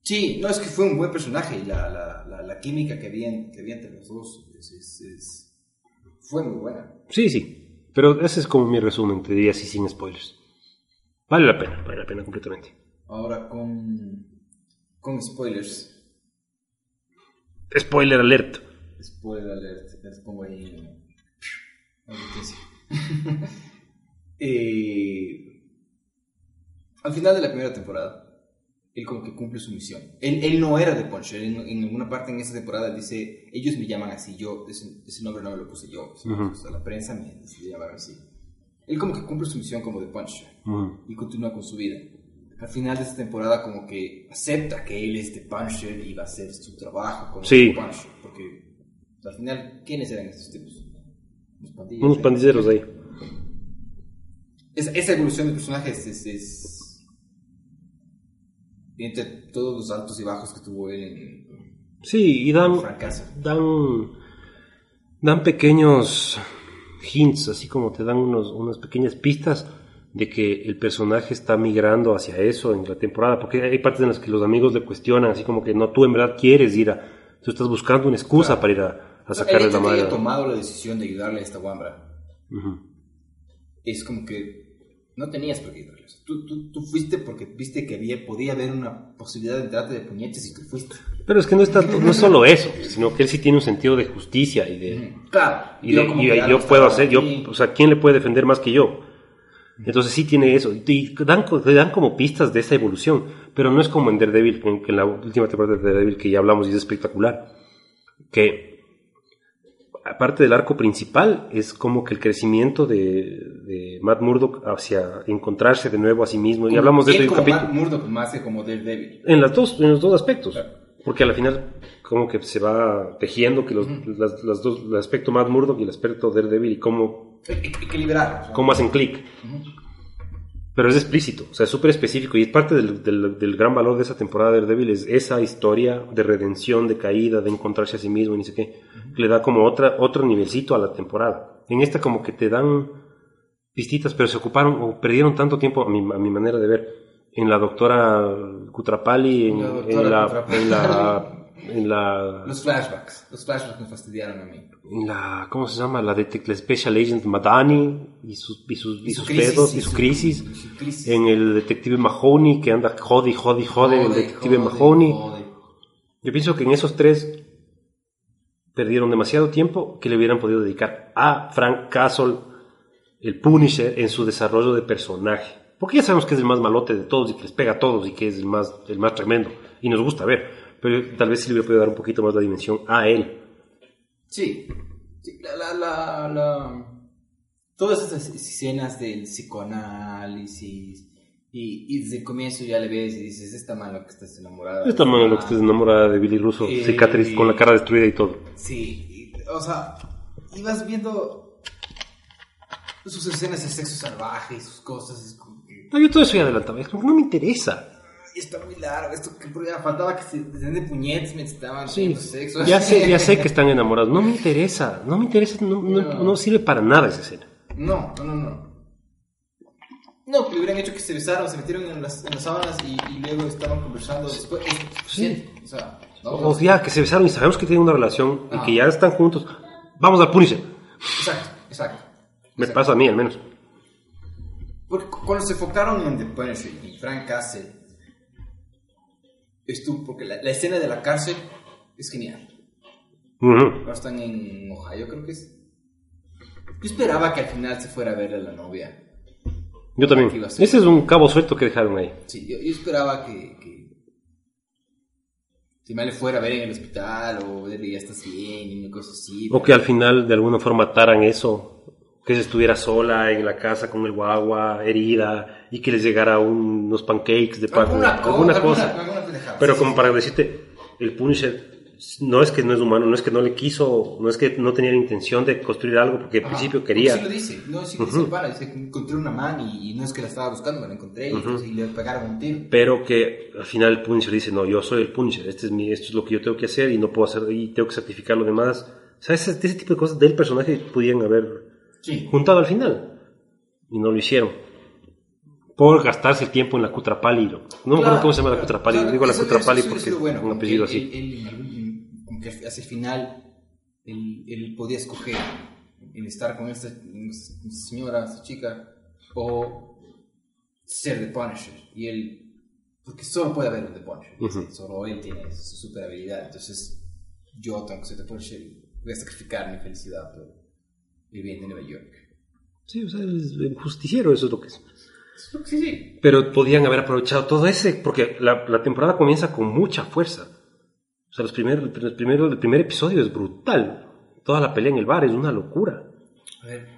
Sí, no, es que fue un buen personaje y la, la, la, química que había, que había entre los dos es, es- es- fue muy buena. Sí, sí. Pero ese es como mi resumen, te diría así sin spoilers. Vale la pena, vale la pena completamente. Ahora con, con spoilers. Spoiler alert. Spoiler alert, les pongo ahí en. [laughs] Eh, al final de la primera temporada, él como que cumple su misión. Él, él no era de Punisher, en, en alguna parte en esa temporada dice, ellos me llaman así, yo, ese, ese nombre no me lo puse yo, o sea, la prensa me decidió llamar así. Él como que cumple su misión como de Punisher Ujú. y continúa con su vida. Al final de esta temporada como que acepta que él es de Punisher y va a hacer su trabajo como Sí. de Punisher, porque al final, ¿quiénes eran estos tipos? Unos ¿eh? pandilleros ahí. Esa, esa evolución de personajes es, es- entre todos los altos y bajos que tuvo él en, Sí, y dan, dan, dan pequeños hints, así como te dan unos, unas pequeñas pistas de que el personaje está migrando hacia eso en la temporada, porque hay partes en las que los amigos le cuestionan, así como que no, tú en verdad quieres ir a, tú estás buscando una excusa Claro. para ir a, a el sacarle la que haya madre. tomado la decisión de ayudarle a esta Wambra Ujú. es como que no tenías por qué ayudarle. Tú, tú, tú fuiste porque viste que había, podía haber una posibilidad de entrarte de puñetes y tú fuiste. Pero es que no es, tanto- no es solo eso, sino que él sí tiene un sentido de justicia y de, Claro. y, de- como y que yo puedo hacer, yo, o sea, ¿quién le puede defender más que yo? Entonces sí tiene eso, y dan, dan como pistas de esa evolución, pero no es como en Daredevil, que que en la última temporada de Daredevil que ya hablamos y es espectacular, que aparte del arco principal, es como que el crecimiento de, de Matt Murdock hacia encontrarse de nuevo a sí mismo, y hablamos de eso en como capítulo. Matt Murdock más que como Daredevil. En, las dos, en los dos aspectos. Claro. Porque al final, como que se va tejiendo que los, las, las dos, el aspecto Matt Murdock y el aspecto Daredevil y cómo, Hay que equilibrar. o sea. cómo hacen clic. Pero es explícito, o sea, es súper específico y es parte del, del, del gran valor de esa temporada de Daredevil, es esa historia de redención, de caída, de encontrarse a sí mismo y ni sé qué, que le da como otra, otro nivelcito a la temporada. En esta como que te dan pistitas, pero se ocuparon o perdieron tanto tiempo, a mi, a mi manera de ver, en la doctora Kutrapali, en, La en doctora la, Kutrapali. en la, [laughs] en la, Los flashbacks. Los flashbacks me fastidiaron a mí. en la, ¿cómo se llama? La, detec- la Special Agent Madani y sus, y sus, y Y su sus crisis, pedos y y su crisis. su crisis. En el detective Mahoney, que anda jodi, jodi, jode, el Jode, detective jode, Mahoney. jode. Yo pienso que en esos tres perdieron demasiado tiempo que le hubieran podido dedicar a Frank Castle, el Punisher, en su desarrollo de personaje. Porque ya sabemos que es el más malote de todos y que les pega a todos y que es el más, el más tremendo. Y nos gusta ver. Pero tal vez sí le hubiera podido dar un poquito más la dimensión a él. Sí. Sí, la, la, la, la- Todas esas escenas del psicoanálisis Y, y desde el comienzo ya le ves y dices, está malo que estés enamorada. Esta mano lo que estés enamorada de Billy Russo, Eh, cicatriz con la cara destruida y todo. Sí, y, o sea, ibas viendo sus escenas de sexo salvaje y sus cosas. Es como que, No, yo todo eso ya adelantaba, es como que no me interesa. "Ay, está muy largo, esto que faltaba que se den de puñetes mientras estaban Sí, sexo. ya sé, ya sé [laughs] que están enamorados. No me interesa, no me interesa, no, no- No. no sirve para nada esa escena. No, no, no, no. No, que le hubieran hecho que se besaron, se metieron en las, en las sábanas y, y luego estaban conversando después. Es suficiente. O sea, O ya que se besaron y sabemos que tienen una relación y que ya están juntos. Vamos al Punisher. Exacto, exacto. Me Exacto. pasa a mí al menos. Porque cu- cuando se enfocaron en The Punisher y Frank Castle, estuvo, porque la, la escena de la cárcel es genial. Ujú. Ahora están en Ohio, creo que es. Yo esperaba que al final se fuera a ver a la novia. Yo también. Ese es un cabo suelto que dejaron ahí. Sí, yo, yo esperaba que, que si me le fuera a ver en el hospital o ver que ya estás bien y una cosa así. O que al final de alguna forma ataran eso. Que se estuviera sola en la casa con el guagua, herida, y que les llegara un- unos pancakes de parte alguna, alguna cosa. alguna- alguna. Pero Sí, como sí, para decirte, el Punisher no es que no es humano, no es que no le quiso, no es que no tenía la intención de construir algo, porque al Ajá, principio quería. Sí lo dice, no sí dice el pana, dice que encontré una man y, y no es que la estaba buscando, me la encontré y, entonces, y le pegaron un tiro. Pero que al final el Punisher dice, no, yo soy el Punisher, este es mi, esto es lo que yo tengo que hacer y no puedo hacer, y tengo que sacrificar lo demás. O sea, ese, ese tipo de cosas del personaje podían haber Sí. juntado al final. Y no lo hicieron. Por gastarse el tiempo en la Cutrapali. No me acuerdo cómo se llama la Cutrapali. Claro, Digo la Cutrapali eso porque bueno, un apellido él- así. él- él en algún- como que hacia el final él, podía escoger en estar con esta, señora, esta chica, o ser The Punisher. Y él, porque solo puede haber un The Punisher, solo él tiene su super habilidad. Entonces, yo tengo que ser The Punisher y voy a sacrificar mi felicidad por el bien de Nueva York. Sí, o sea, el justiciero, eso es lo que es. Sí, sí. Pero podían haber aprovechado todo ese, porque la, la temporada comienza con mucha fuerza. O sea, los primeros, los primeros- el primer episodio es brutal. Toda la pelea en el bar es una locura. A ver,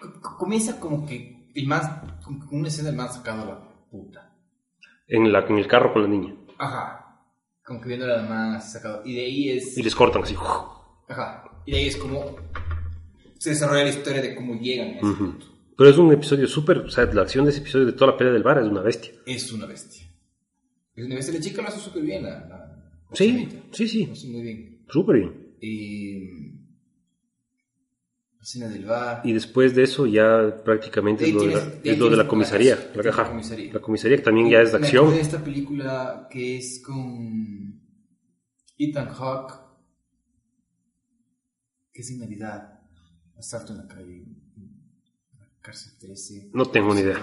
co- co- comienza como que el más, como una escena más sacado a la puta. En, la, en el carro con la niña. Ajá. Como que viendo la más sacado. Y de ahí es. Y les cortan así. Ajá. Y de ahí es como. Se desarrolla la historia de cómo llegan a ese punto. Pero es un episodio súper, o sea, la acción de ese episodio de toda la pelea del bar es una bestia. Es una bestia. Es una bestia. La chica lo hace súper bien. La, Sí, sí, sí. Lo hace muy bien. Súper bien. Eh, la escena del bar. Y después de eso ya prácticamente es lo de la, tienes- de ahí es lo de la comisaría. la la comisaría. la comisaría que también ya es de Me acción. de esta película que es con Ethan Hawke, que es en Navidad, asalto en la calle, en la cárcel 13. No tengo ni idea.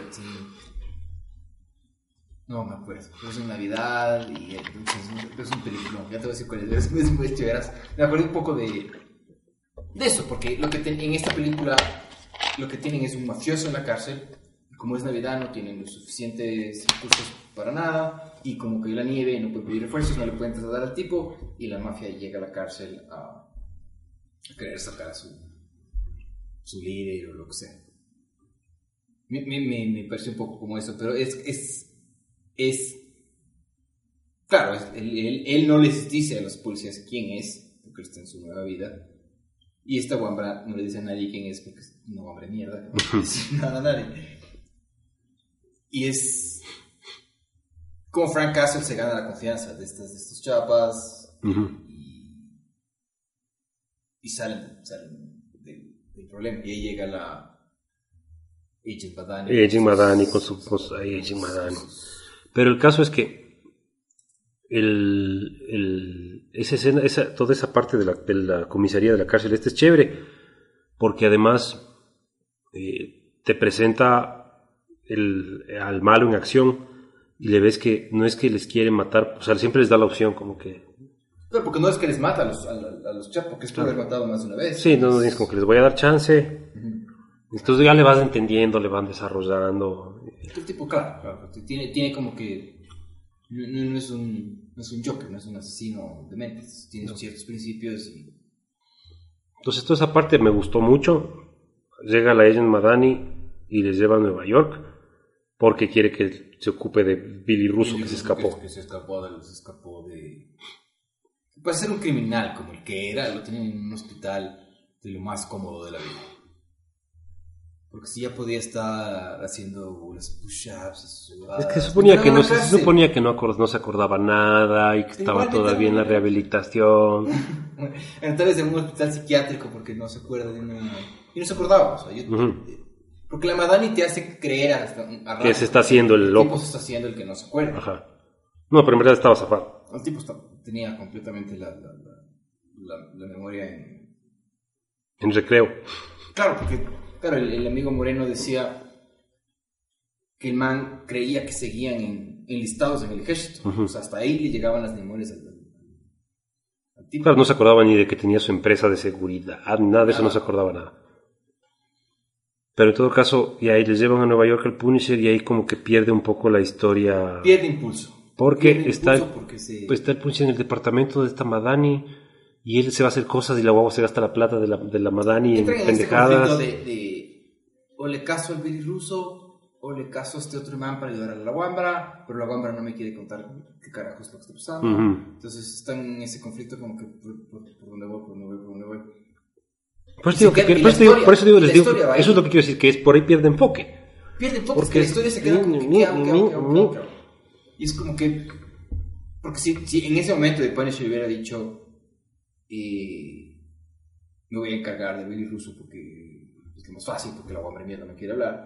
No me acuerdo, es en Navidad y entonces es un película, ya te voy a decir cuál es. [laughs] Me acuerdo un poco de, de eso, porque lo que ten- en esta película lo que tienen es un mafioso en la cárcel, y como es Navidad no tienen los suficientes recursos para nada, y como hay la nieve, no pueden pedir refuerzos, no le pueden trasladar al tipo, y la mafia llega a la cárcel a, a querer sacar a su, su líder o lo que sea. Me, me, me, me pareció un poco como eso, pero es, es, es claro, es- él, él, él no les dice a los policías quién es, porque está en su nueva vida. Y esta guambra no le dice a nadie quién es, porque es una guambra de mierda. No le dice [laughs] nada a nadie. Y es como Frank Castle se gana la confianza de, estas, de estos chapas y, y salen, salen problema. Y ahí llega la Agent Madani. Madani con su Madani. Pero el caso es que el, el- esa escena, esa, toda esa parte de la, de la comisaría de la cárcel, este es chévere, porque además eh, te presenta el, al malo en acción y le ves que no es que les quieren matar, o sea, siempre les da la opción como que, Pero porque no es que les mata a los, a, a los chapas, porque es por haber matado más de una vez. sí, no, no, es como que les voy a dar chance, entonces ya le vas entendiendo, le van desarrollando, El tipo, claro, claro, tiene, tiene como que. No, no- es un, no es un Joker, no es un asesino de mentes. Tiene ciertos principios y. Entonces toda esa parte me gustó mucho. Llega la Agent Madani y les lleva a Nueva York. porque quiere que se ocupe de Billy Russo que se escapó. Que, se escapó de, se escapó de... Puede ser un criminal como el que era, lo tenían en un hospital de lo más cómodo de la vida. Porque si ya podía estar haciendo las push-ups. Es que se suponía que no, se, se suponía que no, no se acordaba nada y que estaba Igual todavía en la rehabilitación. [laughs] Entonces en un hospital psiquiátrico porque no se acuerda de una... Y no se acordaba. O sea, yo-. Porque la Madani te hace creer hasta, a Que se está haciendo el loco. se está haciendo el que no se acuerda. Ajá. No, pero en verdad estaba zafado. El tipo tenía completamente la, la, la, memoria en... En recreo. Claro, porque claro, el, el amigo Moreno decía que el man creía que seguían en, enlistados en el ejército. Sea, hasta ahí le llegaban las memorias al, al tipo. Claro, no se acordaba ni de que tenía su empresa de seguridad, nada de eso no se acordaba nada. Pero en todo caso, y ahí les llevan a Nueva York al Punisher y ahí como que pierde un poco la historia. Pierde impulso. Porque está, impulso porque se... pues está el en el departamento de esta Madani y él se va a hacer cosas y la guagua se gasta la plata de la, de la Madani en Entra en este pendejadas. conflicto de, de o le caso al Billy Russo o le caso a este otro man para ayudar a la Wambra, pero la Wambra no me quiere contar qué carajo es lo que está pasando. Entonces están en ese conflicto como que por, por, por dónde voy, por dónde voy, por dónde voy. Por eso digo, que- por eso digo- por eso digo, les digo, eso es lo que quiero decir, que es por ahí pierde enfoque. Pierde poco, Porque la historia se queda como que Y es como que... Porque si, si en ese momento de Punisher hubiera dicho... eh, me voy a encargar de Billy Russo porque es más fácil, porque la Wambra de mierda no quiere hablar.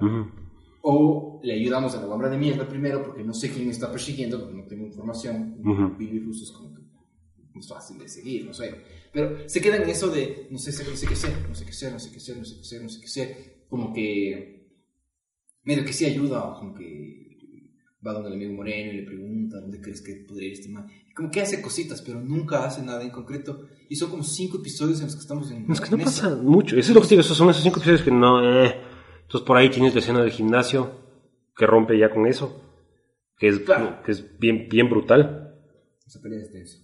O le ayudamos a la Wambra de mierda primero porque no sé quién me está persiguiendo, porque no tengo información. Billy Russo es como que más fácil de seguir, no sé. Pero se queda en eso de no sé, no sé qué hacer, no sé qué hacer, no sé qué hacer, no sé qué hacer, no sé qué hacer. Como que medio que sí ayuda, como que va donde el amigo Moreno y le pregunta dónde crees que podría ir este man. Y Como que hace cositas, pero nunca hace nada en concreto. Y son como cinco episodios en los que estamos en. Es que no eso. pasa mucho. Eso es lo que te digo, son esos cinco episodios que no. eh. Entonces por ahí tienes la escena del gimnasio que rompe ya con eso, que es, Claro. que es bien, bien brutal. Esa pelea es densa.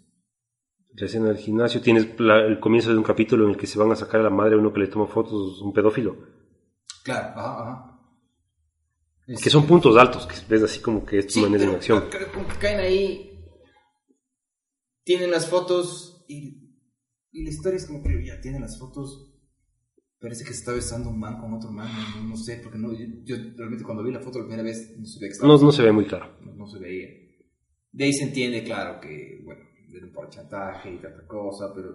La escena del gimnasio, tienes la- el comienzo de un capítulo en el que se van a sacar a la madre a uno que le toma fotos, un pedófilo. Claro, ajá, ajá. Es- Que son puntos altos, que ves así como que estos Sí, manes en acción. como que caen ahí, tienen las fotos y, y la historia es como que ya tienen las fotos. Parece que se está besando un man con otro man, no, no sé, porque no, yo, yo realmente cuando vi la foto la primera vez no se estaba No, no se ve muy claro. no, no se veía. De ahí se entiende, claro, que, bueno, era un por chantaje y tanta cosa, pero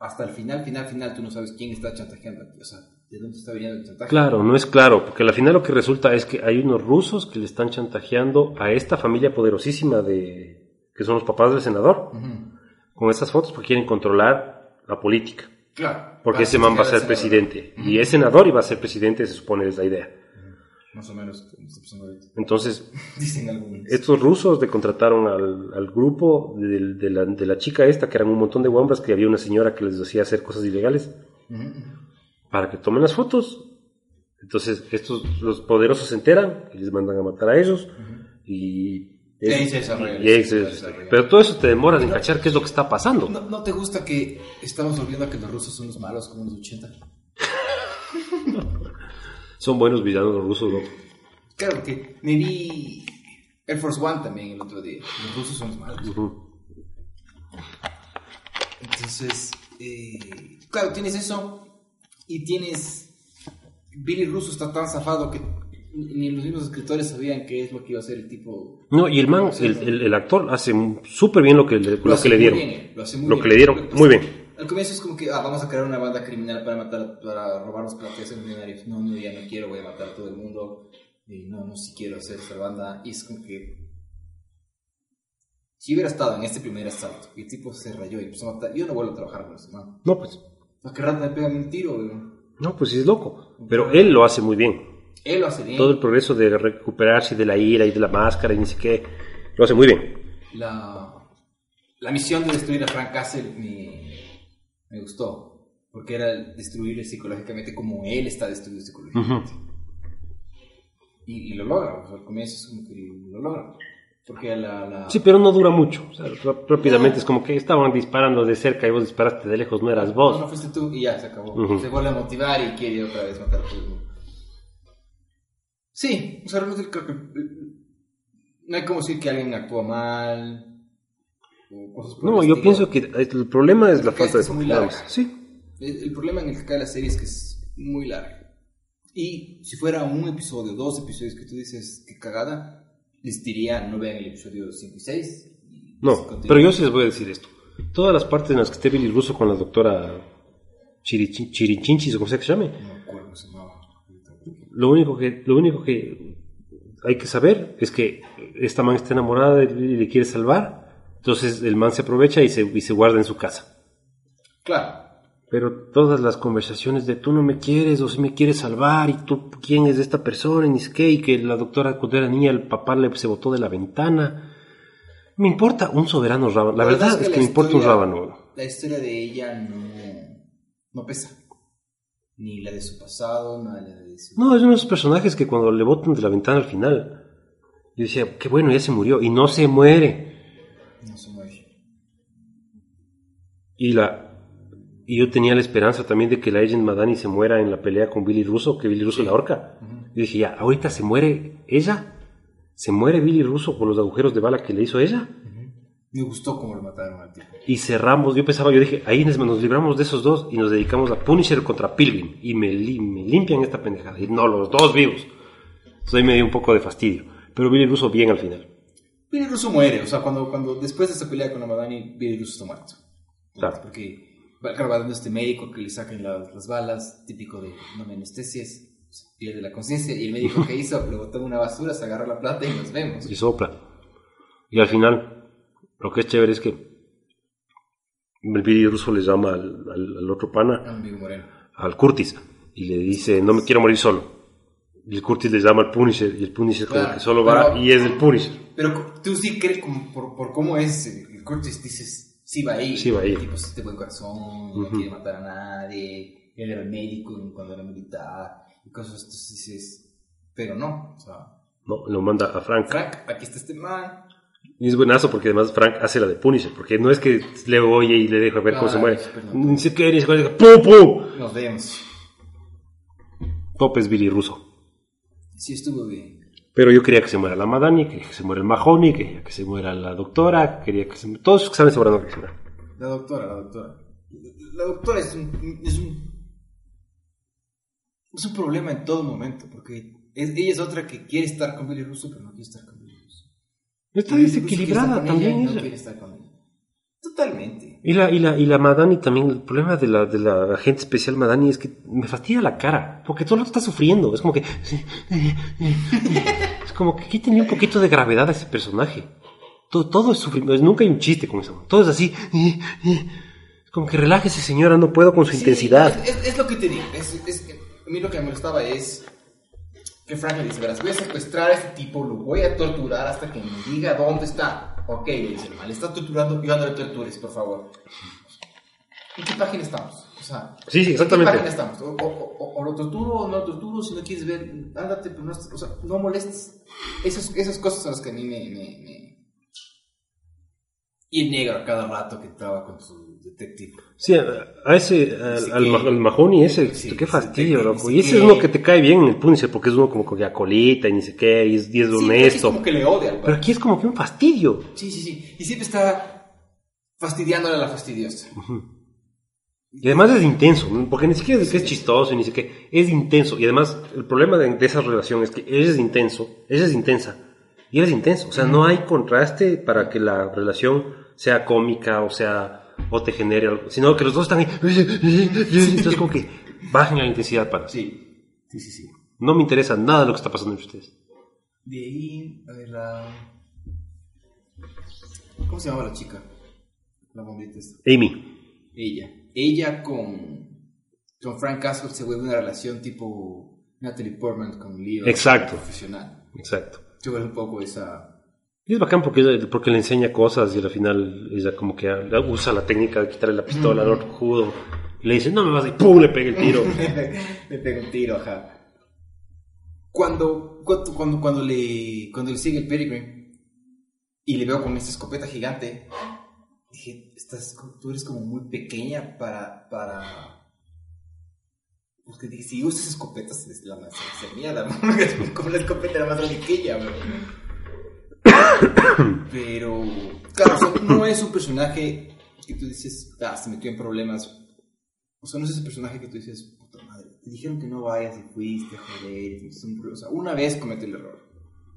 hasta el final, final, final, tú no sabes quién está chantajeando. O sea, ¿de dónde está viniendo el chantaje? Claro, no es claro, porque al final lo que resulta es que hay unos rusos que le están chantajeando a esta familia poderosísima de que son los papás del senador con estas fotos porque quieren controlar la política. Claro. Porque ese man va a ser presidente. Y es senador y va a ser presidente, se supone, es la idea. Más o menos. Entonces, [laughs] Dicen algunos. estos rusos le contrataron al, al grupo de, de la, de la chica esta, que eran un montón de guambras, que había una señora que les hacía hacer cosas ilegales. Para que tomen las fotos. Entonces, estos, los poderosos se enteran y les mandan a matar a ellos. Y... Y ahí se desarrolla la y ahí se- desarrolla. pero todo eso te demora en cachar qué es lo que está pasando. ¿No, ¿No te gusta que estamos volviendo a que los rusos son los malos como en los 80? [laughs] Son buenos villanos los rusos, loco. Claro, que me vi Air Force One también el otro día. Los rusos son los malos. Entonces, eh, claro, tienes eso y tienes... Billy Russo está tan zafado que ni los mismos escritores sabían qué es lo que iba a hacer el tipo. No, y el man, el, el- el actor, hace súper bien lo que, le, lo que le dieron. bien, lo hace muy Lo bien. que le dieron, muy bien. Al comienzo es como que, ah, vamos a crear una banda criminal para matar, para robarnos plata y ser millonarios. No, no, ya no quiero, voy a matar a todo el mundo. Y no, no, sí quiero hacer esta banda. Y es como que... Si hubiera estado en este primer asalto y el tipo se rayó y empezó a matar, yo no vuelvo a trabajar con ese man. No, pues, ¿A qué rato me pegan un tiro? weón? no, pues es loco. Pero él lo hace muy bien. Él lo hace bien. Todo el progreso de recuperarse de la ira y de la máscara y ni sé qué, lo hace muy bien. la, la misión de destruir a Frank Castle me, me gustó. Porque era destruirle psicológicamente como él está destruido psicológicamente. y, y lo logra. O sea, al comienzo es como que lo logra. Porque la... la Sí, pero no dura mucho. O sea, rá- rápidamente es como que estaban disparando de cerca y vos disparaste de lejos, no eras no, vos. no fuiste tú y ya se acabó. Ujú. Se vuelve a motivar y quiere otra vez matar a mundo. Sí, o sea, creo que no hay como decir que alguien actúa mal o cosas por No, el yo pienso que el problema es la falta de es muy larga. Sí, El, el problema en el que cae la serie es que es muy larga. Y si fuera un episodio, dos episodios que tú dices que cagada, les diría no vean el episodio 5 y 6. y no, pero yo sí les voy a decir esto. Todas las partes en las que esté Billy Russo con la doctora Chirichi- Chirichinchis o como sea que se llame, No me acuerdo se llamaba. lo único que, lo único que hay que saber es que esta man está enamorada de él y le quiere salvar, entonces el man se aprovecha y se, y se guarda en su casa. Claro. Pero todas las conversaciones de tú no me quieres o si me quieres salvar y tú quién es esta persona y ni sé qué y que la doctora cuando era niña el papá le se botó de la ventana. Me importa un soberano rábano. La, verdad, es que, me importa un rábano. La historia de ella no, no pesa. Ni la de su pasado, ni la de su... No, es uno de esos personajes que cuando le botan de la ventana al final, yo decía, qué bueno, ya se murió. Y no se muere. No se muere. Y la y yo tenía la esperanza también de que la Agent Madani se muera en la pelea con Billy Russo, que Billy Russo la ahorca. Yo dije, ya, ahorita se muere ella, se muere Billy Russo por los agujeros de bala que le hizo ella, Me gustó cómo lo mataron al tipo. y cerramos, yo pensaba, yo dije, ahí nos, libramos de esos dos y nos dedicamos a Punisher contra Pilgrim, y me, me limpian esta pendejada, y no, los dos vivos. Entonces ahí me dio un poco de fastidio, pero Billy Russo bien al final. Billy Russo muere, o sea, cuando, cuando después de esa pelea con Amadani, Billy Russo está muerto. Claro. Porque grabando este médico que le saquen las, las balas, típico de no me anestesies, se pierde la conciencia, y el médico que hizo le botó una basura, se agarró la plata y nos vemos. y sopla. Y al final, lo que es chévere es que el Russo le llama al, al- al otro pana, moreno. al Curtis, y le dice, no me quiero morir solo. Y el Curtis le llama al Punisher, y el Punisher como Claro, que solo va pero- y es el Punisher. Pero tú sí crees, como por, por cómo es el Curtis, dices, sí va ahí. Sí va. El tipo de buen corazón, no Ujú. quiere matar a nadie, él era médico cuando era militar, y cosas así, entonces dices, pero no, o sea, No, lo manda a Frank. Frank, aquí está este man, Y es buenazo porque además Frank hace la de Punisher, porque no es que le oye y le deja ver cómo se muere. es. Ni qué, ni cuál, ¡pum, pum! nos vemos. Topes Billy Russo. Sí, estuvo bien. Pero yo quería que se muera la Madani, quería que se muera el Mahoney, quería que se muera la doctora, quería que se muera... Todos los que saben que se mueran. La doctora, la doctora. La doctora es un, es un, es un problema en todo momento, porque es- ella es otra que quiere estar con Billy Russo, pero no quiere estar con Billy Russo. Está Billy desequilibrada ella también y no ella. quiere estar con ella. Totalmente. Y la, y la, y la Madani también, el problema de la, de la agente especial Madani es que me fastidia la cara, porque todo lo está sufriendo, es como que... Como que quítenle un poquito de gravedad a ese personaje. Todo, todo es sufrimiento, nunca hay un chiste con eso, todo es así. Es como que relájese señora, no puedo con su Sí, intensidad. Es, es- lo que te digo. Es, es- a mí lo que me molestaba es que Frank le dice, verás, voy a secuestrar a este tipo, lo voy a torturar hasta que me diga dónde está. Ok, le dice el mal, le está torturando, yo no le tortures, por favor. ¿En qué página estamos? O sea, Sí, sí, ¿en qué exactamente. estamos? O, o- o- o lo torturo o no lo torturo, si no quieres ver, ándate, pero no, o sea, no molestes. Esas, esas cosas son las que a mí me... me- me- Y el negro a cada rato que estaba con su detective. Sí, a, ese, al, al, al Mahoney ese, Sí, qué fastidio, loco. Y ese es uno que te cae bien en el Punisher, porque es uno como que acolita y ni sé qué, y es, y es Sí, aquí es honesto. como que le odia al Pero aquí es como que un fastidio. Sí, sí, sí. Y siempre está fastidiándole a la fastidiosa. Y además es intenso, porque ni siquiera es que es chistoso, ni qué, es intenso. Y además, el problema de, de esa relación es que ella es intenso, ella es intensa, y él es intenso. O sea, no hay contraste para que la relación sea cómica o sea, o te genere algo, sino que los dos están ahí. [laughs] Entonces, como que bajen la intensidad para. Sí. Sí, sí, sí. No me interesa nada lo que está pasando entre ustedes. De ahí, a ver, la... ¿Cómo se llamaba la chica? La bombita esta. Amy, Ella. Ella con... Con Frank Castle se vuelve una relación tipo Natalie Portman con Leo. Exacto. Profesional. exacto. Se vuelve un poco esa... Y es bacán porque, porque le enseña cosas y al final ella como que usa la técnica de quitarle la pistola al otro judo. Le dice, no me vas a... y ¡pum! le pega el tiro. [laughs] le pega un tiro, ajá. Cuando, cuando, cuando, cuando le, cuando le sigue el Peregrine y le veo con esta escopeta gigante, dije, estás, tú eres como muy pequeña para, para, Porque dije, si usas escopetas, es la más mierda, [laughs] como la escopeta era más grande que ella. [coughs] Pero, claro, o sea, no es un personaje que tú dices, ah, se metió en problemas. O sea, no es ese personaje que tú dices, puta madre, te dijeron que no vayas y fuiste, joder. y es un- O sea, una vez comete el error.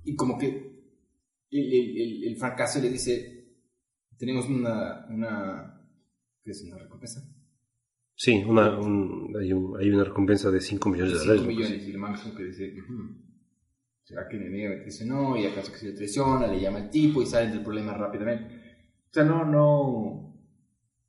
Y como que el, el, el, el fracaso le dice, tenemos una, una, ¿qué es una recompensa? Sí, una, un- hay, un- hay una recompensa de 5 millones de 5 dólares. ¿no? millones. Y el man que dice, "Ujú, ¿será que mi amiga me dice no? Y acaso que se le traiciona, le llama al tipo y salen del problema rápidamente. O sea, no, no,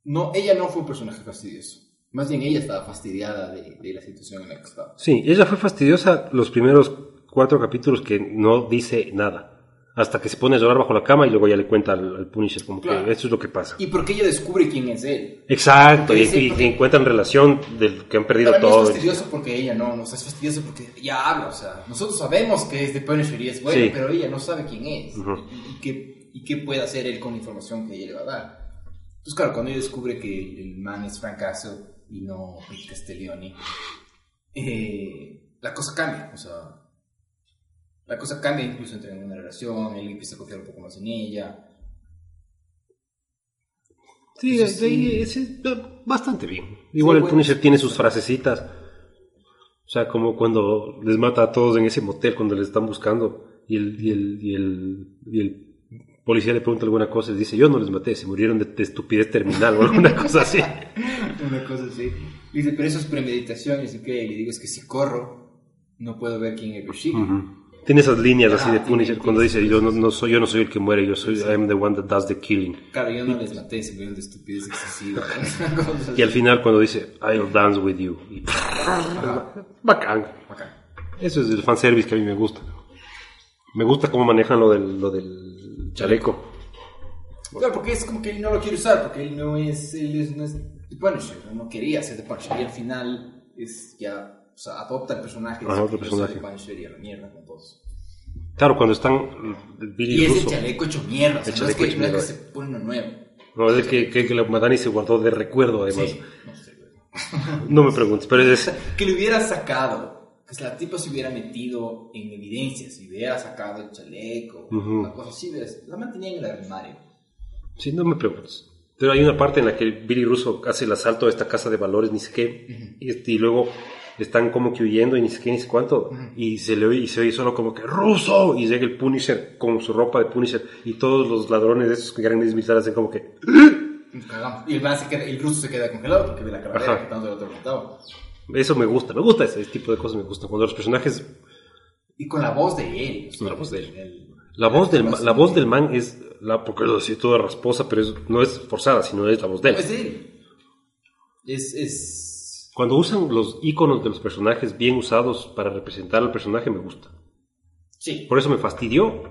no, ella no fue un personaje fastidioso. Más bien ella estaba fastidiada de, de la situación en la que estaba. Sí, ella fue fastidiosa los primeros cuatro capítulos que no dice nada. Hasta que se pone a llorar bajo la cama y luego ya le cuenta al, al Punisher como Claro. que esto es lo que pasa. Y porque ella descubre quién es él. Exacto, y, y porque- encuentran relación del que han perdido Para mí es todo. fastidioso porque ella no, no, es fastidioso porque ella habla, o sea, nosotros sabemos que es de Punisher y es bueno, Sí. pero ella no sabe quién es Ujú. y, y qué, y qué puede hacer él con la información que ella le va a dar. Entonces, claro, cuando ella descubre que el, man es fracaso y no Pete Castelloni, eh, la cosa cambia, o sea, la cosa cambia incluso entre en una relación, él empieza a confiar un poco más en ella. Sí, de ahí es, es bastante bien. Igual el bueno. Punisher tiene sus frasecitas. O sea, como cuando les mata a todos en ese motel cuando les están buscando y el, y el, y el, y el policía le pregunta alguna cosa y dice, yo no les maté, se murieron de, de estupidez terminal o alguna [laughs] cosa así. Una cosa así. Dice, pero eso es premeditación, y dice que y le digo, es que si corro, no puedo ver quién es Yoshiki. Ujú. Tiene esas líneas así Ah, de tiene- Punisher cuando dice, yo no, no soy, yo no soy el que muere, yo soy, I am the one that does the killing. Claro, yo no les maté, se murieron de estupidez excesiva. Y al así. final cuando dice, I'll dance with you. Y- Bacán. Bacán. Eso es el fanservice que a mí me gusta. Me gusta cómo manejan lo del, lo del chaleco. Claro, porque es como que él no lo quiere usar, porque él no es, él es, no es The Punisher, no quería ser The Punisher, y al final es ya, o sea, adopta el personaje, Ajá, dice, otro "Yo soy personaje. Y a la mierda con todos. Claro, cuando están Billy Y es el chaleco hecho mierda, o sea, El no es que, hecho no es que mierda. se pone uno nuevo. No, es el que, que, que la Madani se guardó de recuerdo, además. Sí, no sé. [laughs] No me preguntes, pero es. [laughs] que le hubiera sacado, que la tipa se hubiera metido en evidencia, si hubiera sacado el chaleco, Ujú. una cosa así, ¿ves? la mantenía en el armario. Sí, no me preguntes. Pero hay una parte en la que Billy Russo hace el asalto a esta casa de valores, ni sé qué, y, este, y luego están como que huyendo y ni sé qué, ni sé cuánto, y se le oye, y se oye solo como que ¡Russo! Y llega el Punisher con su ropa de Punisher, y todos los ladrones de esos que eran militares hacen como que cagamos. Y el, man se queda, el ruso se queda congelado porque ve la calavera tanto el otro contaba. Eso me gusta, me gusta ese tipo de cosas, me gusta. Cuando los personajes Y con la voz de él. Con la voz de él. el- La voz del, la voz de- del man es, la, porque lo así toda rasposa, pero es- no es forzada, sino es la voz de él. Es él. Es, es... Cuando usan los iconos de los personajes bien usados para representar al personaje, me gusta. Sí. Por eso me fastidió.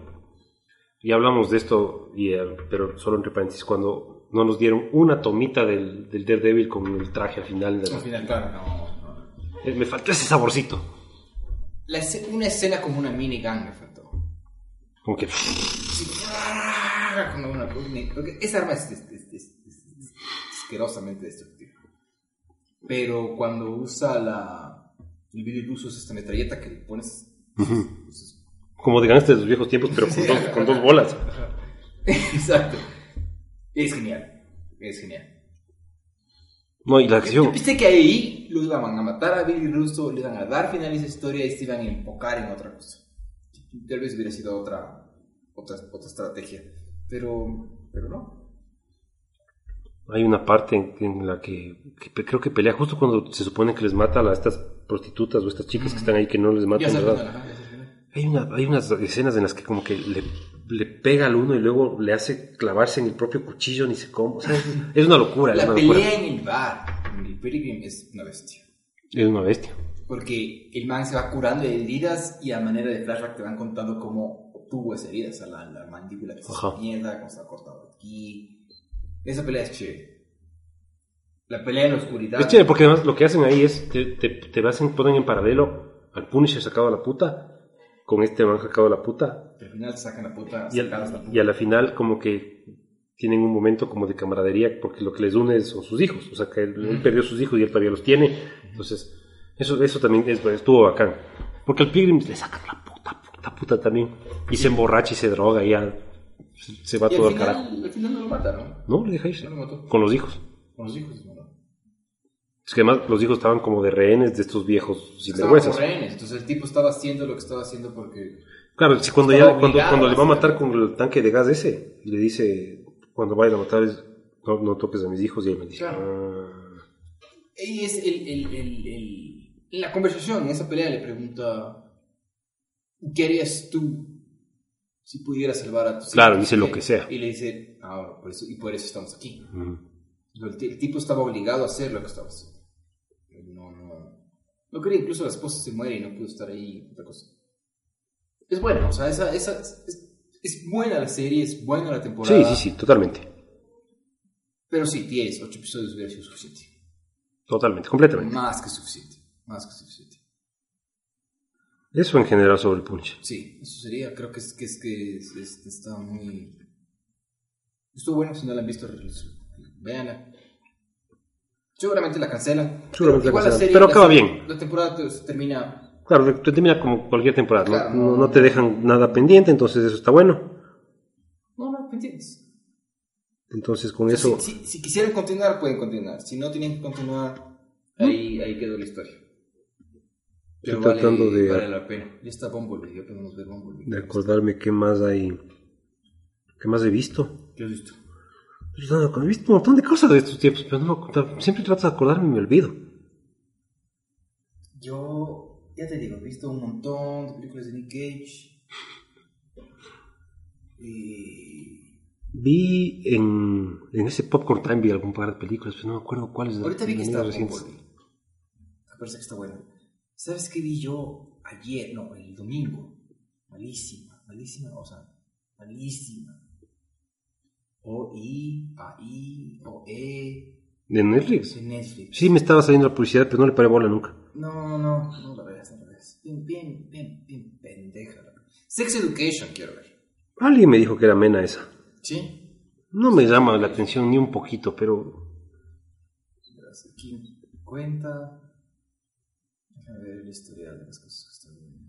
Y hablamos de esto, y, eh, pero solo entre paréntesis, cuando no nos dieron una tomita del, del Daredevil con el traje al final. de la- Al final, claro, no, no. Eh, me faltó ese saborcito. La una escena como una minigun me faltó. Como que... Sí, como una- esa arma es, es- es- es- es- es asquerosamente destructiva. Pero cuando usa la. El Billy Bruce usa esta metralleta que le pones. pues, Como gangsters de los viejos tiempos, pero con, dos, [laughs] con dos bolas. Exacto. Es genial. Es genial. No, y la acción... pensé que ahí lo iban a matar a Billy Russo, le iban a dar final a esa historia y se iban a enfocar en otra cosa. Tal vez hubiera sido otra, otra, otra estrategia. Pero, pero no. Hay una parte en, en la que, creo que pelea justo cuando se supone que les mata a estas prostitutas o estas chicas que están ahí que no les matan, ¿verdad? Hay, una, hay unas escenas en las que como que le, le pega al uno y luego le hace clavarse en el propio cuchillo, ni sé cómo. O sea, es, [laughs] es una locura, es La una locura. pelea en el bar, en el Pilgrim, es una bestia. Es una bestia. Porque el man se va curando de heridas y a manera de flashback te van contando cómo obtuvo esas heridas. O sea, la, la mandíbula que se mierda, cómo se ha cortado aquí. Esa pelea es chévere. La pelea en la oscuridad. Es chévere porque además lo que hacen ahí es, te, te, te hacen, ponen en paralelo al Punisher sacado a la puta con este man sacado a la puta Al final te sacan la puta, y, al- la puta. y a la final como que tienen un momento como de camaradería porque lo que les une son sus hijos, o sea que él, él perdió sus hijos y él todavía los tiene, entonces Eso, eso también es- estuvo bacán. Porque al Pilgrim le sacan la puta, puta, puta también. Y se emborracha y se droga y ya se, va Y todo al carajo. final, al final no lo mataron. No, le deja irse. No lo mató. Con los hijos. Con los hijos, ¿no? Es que además los hijos estaban como de rehenes de estos viejos Estaban sinvergüenzas. como rehenes, entonces el tipo estaba haciendo lo que estaba haciendo porque... Claro, si cuando, ya, cuando, cuando le va a matar con el tanque de gas ese, le dice, cuando vayan a matar, es, no, no toques a mis hijos, y él me dice, Claro. "Ah". Y es el, el, el, el- en la conversación, en esa pelea, le pregunta: ¿Qué harías tú si pudieras salvar a tus Claro, hijos?" dice lo que sea. Y le dice: Ahora, por eso, y por eso estamos aquí. El tipo estaba obligado a hacer lo que estaba haciendo. No, no. No quería, incluso la esposa se muere y no pudo estar ahí. Otra cosa. Es bueno, o sea, esa, esa, es, es buena la serie, es buena la temporada. Sí, sí, sí, totalmente. Pero sí, 10, 8 episodios hubiera sido suficiente. Totalmente, completamente. Más que suficiente. Más que suficiente. Eso en general sobre el punch. Sí, eso sería. Creo que es que, es que es- es- está muy. Estuvo bueno, si no la han visto, véanla. Seguramente la cancelan. Seguramente la cancelan, pero acaba bien. La temporada te- termina. Claro, te termina como cualquier temporada, ¿no? Claro, no, no, no te dejan nada pendiente, entonces eso está bueno. No, no, ¿me entiendes? Entonces con O sea, eso, Si, si- si quisieran continuar, pueden continuar. Si no tienen que continuar, ahí, ahí quedó la historia. Pero Estoy vale, tratando de- vale la pena. Ya está Bumblebee, ya podemos ver Bumblebee. de acordarme qué más hay, qué más he visto. ¿Qué has visto? De- He visto un montón de cosas de estos tiempos, pero no, me- siempre trato de acordarme y me olvido. Yo, ya te digo, he visto un montón de películas de Nick Cage. Y Vi en, en ese Popcorn Time vi algún par de películas, pero no me acuerdo cuáles. de- ahorita vi que está. Bumblebee. Me parece que está bueno. ¿Sabes qué vi yo ayer? No, el domingo. Malísima, malísima, o sea, malísima. O I, A I, O E, ¿De Netflix? de Netflix. Sí, me estaba saliendo la publicidad, pero no le paré bola nunca. No, no, no la veas, no la veas. Bien, bien, bien, bien pendeja. Sex Education quiero ver. Alguien me dijo que era mena esa. ¿Sí? No me llama la atención ni un poquito, pero Aquí cuenta. Déjame ver el historial de las cosas que están viendo.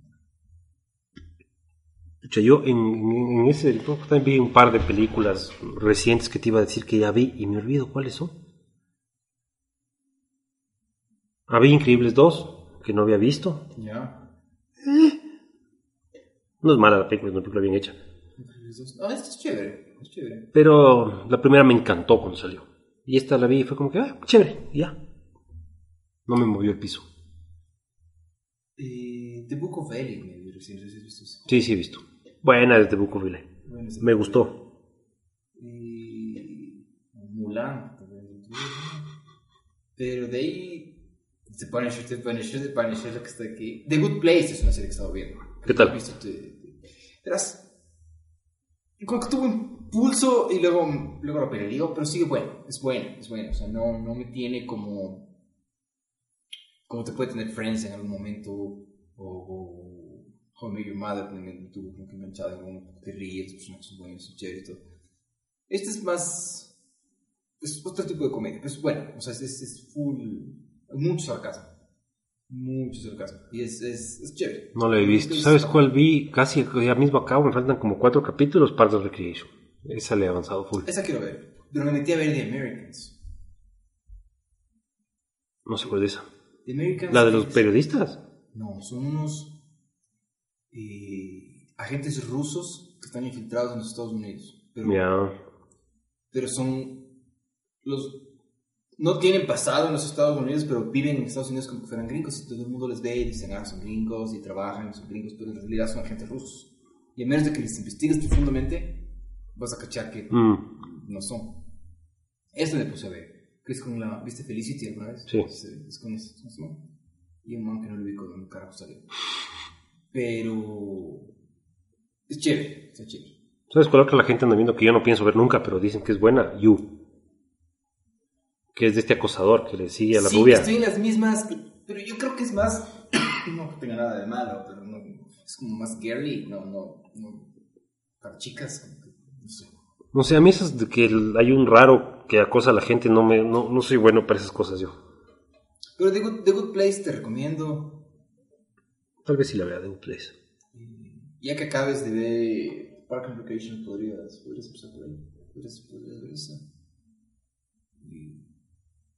Pucha, yo en, en- en ese Time vi un par de películas recientes que te iba a decir que ya vi y me olvido cuáles son. Había Increíbles 2, que no había visto. Ya. No es mala la película, es una película bien hecha. Ah, esto es chévere. Es chévere. Pero la primera me encantó cuando salió. Y esta la vi y fue como que, ah, chévere, ya. No me movió el piso. Eh, The Book of Eli, me vi recién, has visto eso. Sí, sí, he visto. Buena desde Book of Eli. Bueno, Me gustó. Y. Mulan. Pero de ahí. The Punisher, The Punisher, The Punisher, lo que está aquí. The Good Place es una serie que estaba viendo. ¿Qué tal? ¿Has visto? Verás. Como que tuvo un pulso y luego, luego lo perdí. Digo, pero sigue bueno. Es bueno, es bueno. O sea, no, no me tiene como. Como te puede tener Friends en algún momento. O. o How I Met Your Mother me, me tuvo como que enganchado en algún. Te ríes, los personajes son buenos, son chéveres y todo. Este es más. Es otro tipo de comedia. Es bueno. O sea, es, es, es full. Mucho sarcasmo. Mucho sarcasmo. Y es, es, es chévere. No la he visto. ¿Sabes cuál vi? Casi ya mismo acabo, me faltan como cuatro capítulos, Parks of Recreation. Esa le he avanzado full. Esa quiero ver. Pero me metí a ver The Americans. No sé cuál es esa. The Americans. ¿La de los periodistas? No, son unos eh, agentes rusos que están infiltrados en los Estados Unidos. Pero, Ya. pero son los no tienen pasado en los Estados Unidos, pero viven en Estados Unidos como que fueran gringos y todo el mundo les ve y dicen, ah, son gringos y trabajan, son gringos, pero en realidad son agentes rusos. Y a menos de que les investigues profundamente, vas a cachar que Mm, no son. Esto le puse a ver, que es con la, ¿viste Felicity alguna vez? Sí. Es con ese. Y un man que no lo ubico de un carajo salió. Pero es chévere, está chévere. ¿Sabes cuál otra la gente anda viendo que yo no pienso ver nunca, pero dicen que es buena? You. Que es de este acosador que le sigue a la sí, rubia. estoy en las mismas, pero yo creo que es más, [clears throat] no que tenga nada de malo, pero no, es como más girly, no, no, no, para chicas, no sé. No sé, a mí esas de que hay un raro que acosa a la gente, no me, no, no soy bueno para esas cosas yo. Pero The Good, The Good Place te recomiendo. Tal vez sí la vea de un place. Ya que acabes de ver Park and Recreation, podrías, podrías empezar por ahí. Podrías, podrías ver esa.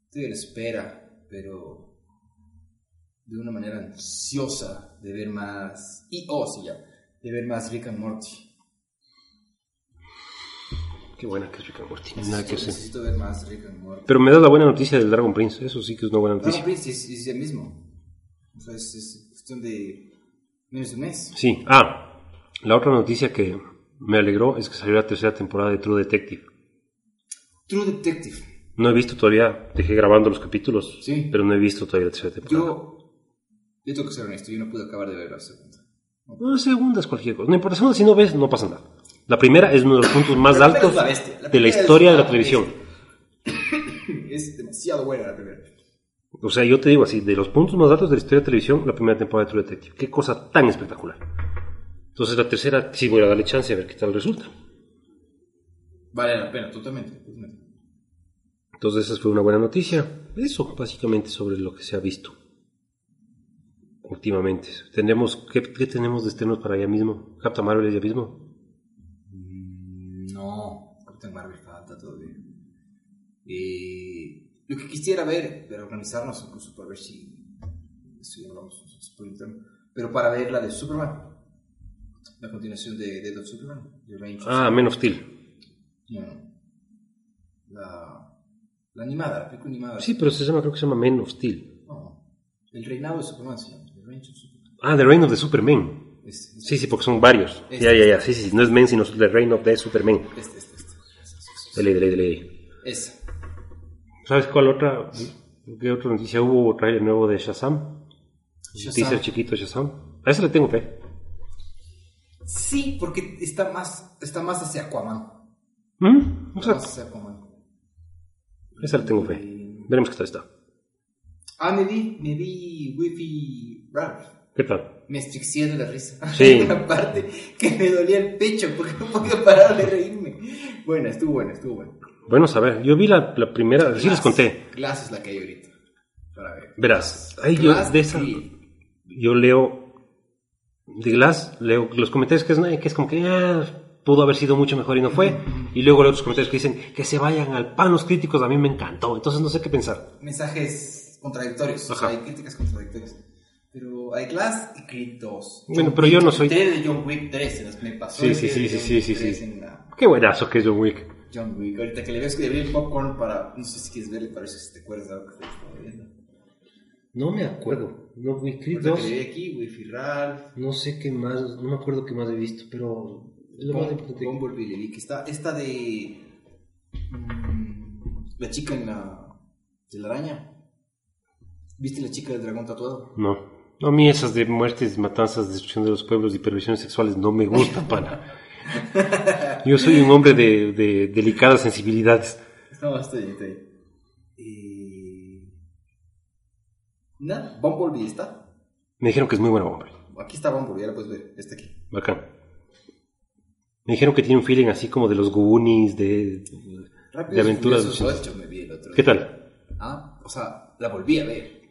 Estoy a la espera, pero de una manera ansiosa de ver más. Y, oh, sí, ya. De ver más Rick and Morty. Qué buena que es Rick and Morty. Nada Necesito, que hacer. necesito ver más Rick and Morty. Pero me da la buena noticia del Dragon Prince. Eso sí que es una buena Dragon noticia. Prince es, es el mismo. O sea, es, es cuestión de menos de un mes. Sí. Ah, la otra noticia que me alegró es que salió la tercera temporada de True Detective. True Detective. No he visto todavía, dejé grabando los capítulos, Sí. pero no he visto todavía la tercera temporada. Yo, yo tengo que ser honesto, yo no pude acabar de ver la segunda. No, la segunda es cualquier cosa. No importa, si no ves, no pasa nada. La primera es uno de los puntos más La altos es la bestia. La de la es historia de la televisión. [coughs] Es demasiado buena la primera. O sea, yo te digo así, de los puntos más altos de la historia de la televisión, la primera temporada de True Detective. Qué cosa tan espectacular. Entonces la tercera sí voy a darle chance a ver qué tal resulta. Vale la pena, totalmente. totalmente. Entonces esa fue una buena noticia. Eso, básicamente, sobre lo que se ha visto últimamente. Tenemos, ¿qué, qué tenemos de estrenos para allá mismo? ¿Captain Marvel allá mismo? Marvel falta todavía. Eh, lo que quisiera ver, pero organizarnos incluso para ver si. si Pero para ver la de Superman. La continuación de Dead of Superman. de of Ah, Men of Steel. No. La, la animada, la película animada. Sí, pero se llama, creo que se llama Men of Steel. No, el reinado de Superman se llama. The Reign of Superman. Ah, The Reign of the Superman. Este, este, Sí, sí, porque son varios. Este. Ya, ya, ya. Sí, sí. No es Men, sino The Reign of the Superman. este, este. Dele, dele, dele. Esa. ¿Sabes cuál otra? ¿Qué otra noticia hubo? Trailer nuevo de Shazam. Shazam. Teaser chiquito de Shazam. A ese le tengo fe. Sí, porque está más, está más hacia Aquaman. ¿Mm? Está más hacia Aquaman. a ese le tengo fe. Veremos qué tal está. Ah, me vi, me vi Wifi Ralph. ¿Qué tal? Me asfixié de la risa. [laughs] Sí. Parte que me dolía el pecho porque no podía parar de reírme. Buena, estuvo buena, estuvo buena. Bueno, saber. Yo vi la, la primera, sí les conté. Glass es la que hay ahorita. Para ver. Verás, ahí yo Glass de esa, yo leo de Glass, leo los comentarios que es, que es como que ah, pudo haber sido mucho mejor y no fue. Y luego leo otros comentarios que dicen que se vayan al pan los críticos, a mí me encantó. Entonces no sé qué pensar. mensajes contradictorios. O Ajá. sea, hay críticas contradictorias. Pero hay Glass y Creed 2. Bueno, pero yo no soy- 3 de John Wick 3 en las que me pasó. Sí, sí, sí, sí, sí, sí, 3 sí. en la Qué buenazo que es John Wick. John Wick. Ahorita que le ves que le abrí el popcorn para. No sé si quieres verle, para eso si te acuerdas de algo que te estaba viendo. No me acuerdo. No, vi Creed Ahorita 2. que le vi aquí, Wifi Ralph. No sé qué más, no me acuerdo qué más he visto, pero es lo más importante. Bumblebee le vi que está. Esta de. mm, la chica en la. de la araña. ¿Viste la chica del dragón tatuado? No. No, a mí esas de muertes, matanzas, destrucción de los pueblos y perversiones sexuales no me gustan, [laughs] pana. Yo soy un hombre de, de delicadas sensibilidades. No, bien. Eh... Nada, Bumblebee está. Me dijeron que es muy buena hombre. Aquí está Bumblebee, ya la puedes ver. Está aquí. Bacán. Me dijeron que tiene un feeling así como de los Goonies, de, de aventuras. Furiosos 8 me vi el otro ¿Qué tal? Ah, o sea, la volví a ver.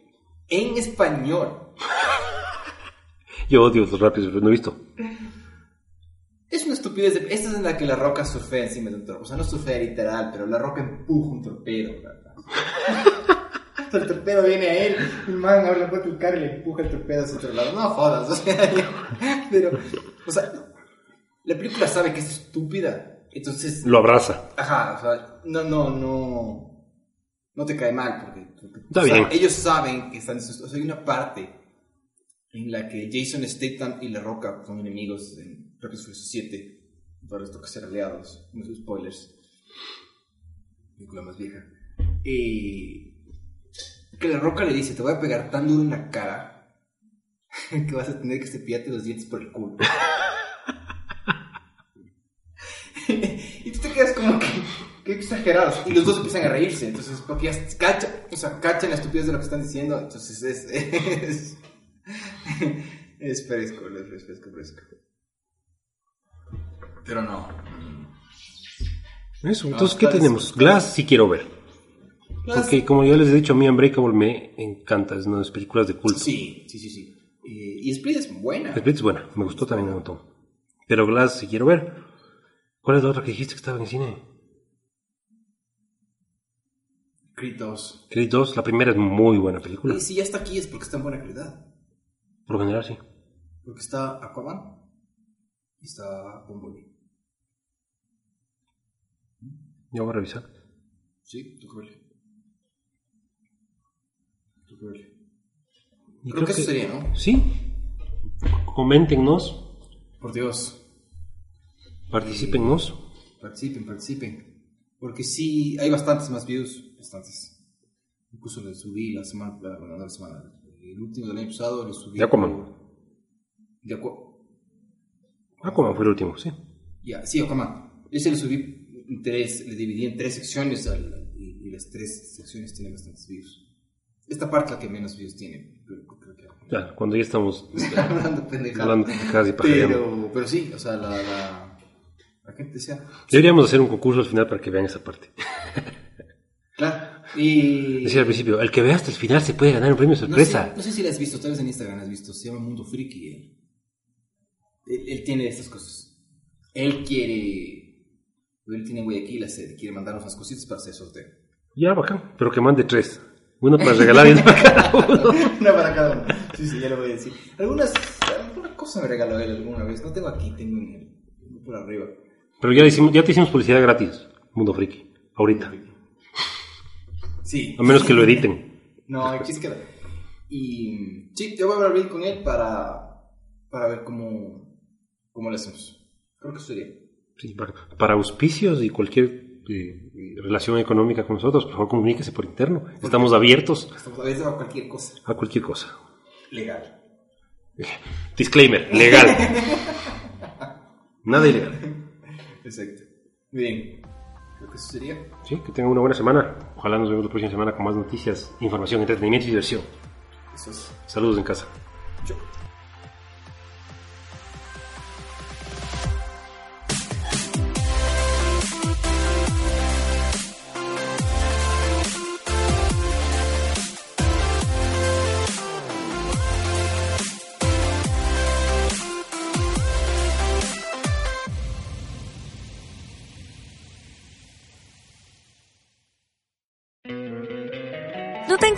En español. [laughs] Yo odio los rápidos, pero no he visto. Es una estupidez. de- Esta es en la que la roca surfea encima de un torpedo. O sea, no surfea literal, pero la roca empuja un torpedo. [laughs] el torpedo viene a él, el man abre la puerta del carro y le empuja el torpedo hacia otro lado. No jodas, o sea, [laughs] pero, o sea, la película sabe que es estúpida. Entonces, Lo abraza. Ajá, o sea, no, no, no. No te cae mal, porque, porque, Está o sea, bien. ellos saben que están. O sea, hay una parte en la que Jason Statham y La Roca son enemigos en Furiosos 7. Para esto que ser aliados. No spoilers. Película más vieja. Y. Que La Roca le dice: Te voy a pegar tan duro en la cara [laughs] que vas a tener que cepillarte los dientes por el culo. [laughs] y tú te quedas como que, que exagerados. Y los dos empiezan a reírse. Entonces, porque ya cachan, o sea, la estupidez de lo que están diciendo. Entonces es. [laughs] Es, [laughs] es fresco, es fresco, fresco. Pero no. Eso, No, entonces, ¿qué tenemos? Glass sí quiero ver. Porque como ya les he dicho, a mí Unbreakable me encanta, es una de las películas de culto. Sí, sí, sí, sí. Eh, y Split es buena. Split es buena, me gustó también un montón. Pero Glass, si quiero ver. ¿Cuál es la otra que dijiste que estaba en el cine? Creed 2. Creed 2, la primera es muy buena película. Y si ya está aquí es porque está en buena calidad. Por lo general, sí. Porque está Aquaman y está Bumblebee. Ya voy a revisar. Sí, tú verle. Tú verle. Y Creo, que, eso sería, ¿no? Sí. Coméntenos, Por Dios. particípennos. Participen, participen. Porque sí, hay bastantes más views. Bastantes. Incluso le subí la semana, la, la semana, el último del año pasado le subí. Aquaman. De Aqua- Aquaman fue el último, sí. Ya, sí, Aquaman. Ese le subí en tres, le dividí en tres secciones al- y, y las tres secciones tienen bastantes views. Esta parte es la que menos views tiene. Pero, creo que Ya, cuando ya estamos [laughs] hablando pendejadas. Pero, pero sí, o sea, la, la, la gente decía, Deberíamos hacer un concurso al final para que vean esa parte. claro. Y. Decía al principio, el que vea hasta el final se puede ganar un premio no sé, sorpresa. no sé si la has visto, tal vez en Instagram has visto, se llama Mundo Friki. Él, él, él tiene estas cosas. Él quiere. Él tiene en Guayaquil, quiere mandarnos unas cositas para hacer sorteo. Ya, bacán. Pero que mande tres. Uno para regalar y uno para cada [laughs] uno. Una para cada uno. Sí, sí, ya lo voy a decir. Algunas, alguna cosa me regaló él alguna vez. No tengo aquí, tengo en el, por arriba. Pero ya, hicimos, ya te hicimos publicidad gratis, Mundo Friki. Ahorita. Sí. A menos que lo editen. No, aquí es que... Y sí, yo voy a hablar bien con él para, para ver cómo, cómo lo hacemos. Creo que sería. Sí, para, para auspicios y cualquier eh, relación económica con nosotros, por favor comuníquese por interno. Estamos abiertos Estamos a veces a cualquier cosa. a cualquier cosa. Legal. Disclaimer, legal. [laughs] Nada ilegal. Exacto. Muy bien. Creo que eso sería. Sí, que tengan una buena semana. Ojalá nos vemos la próxima semana con más noticias, información, entretenimiento y diversión. Eso es. Saludos en casa.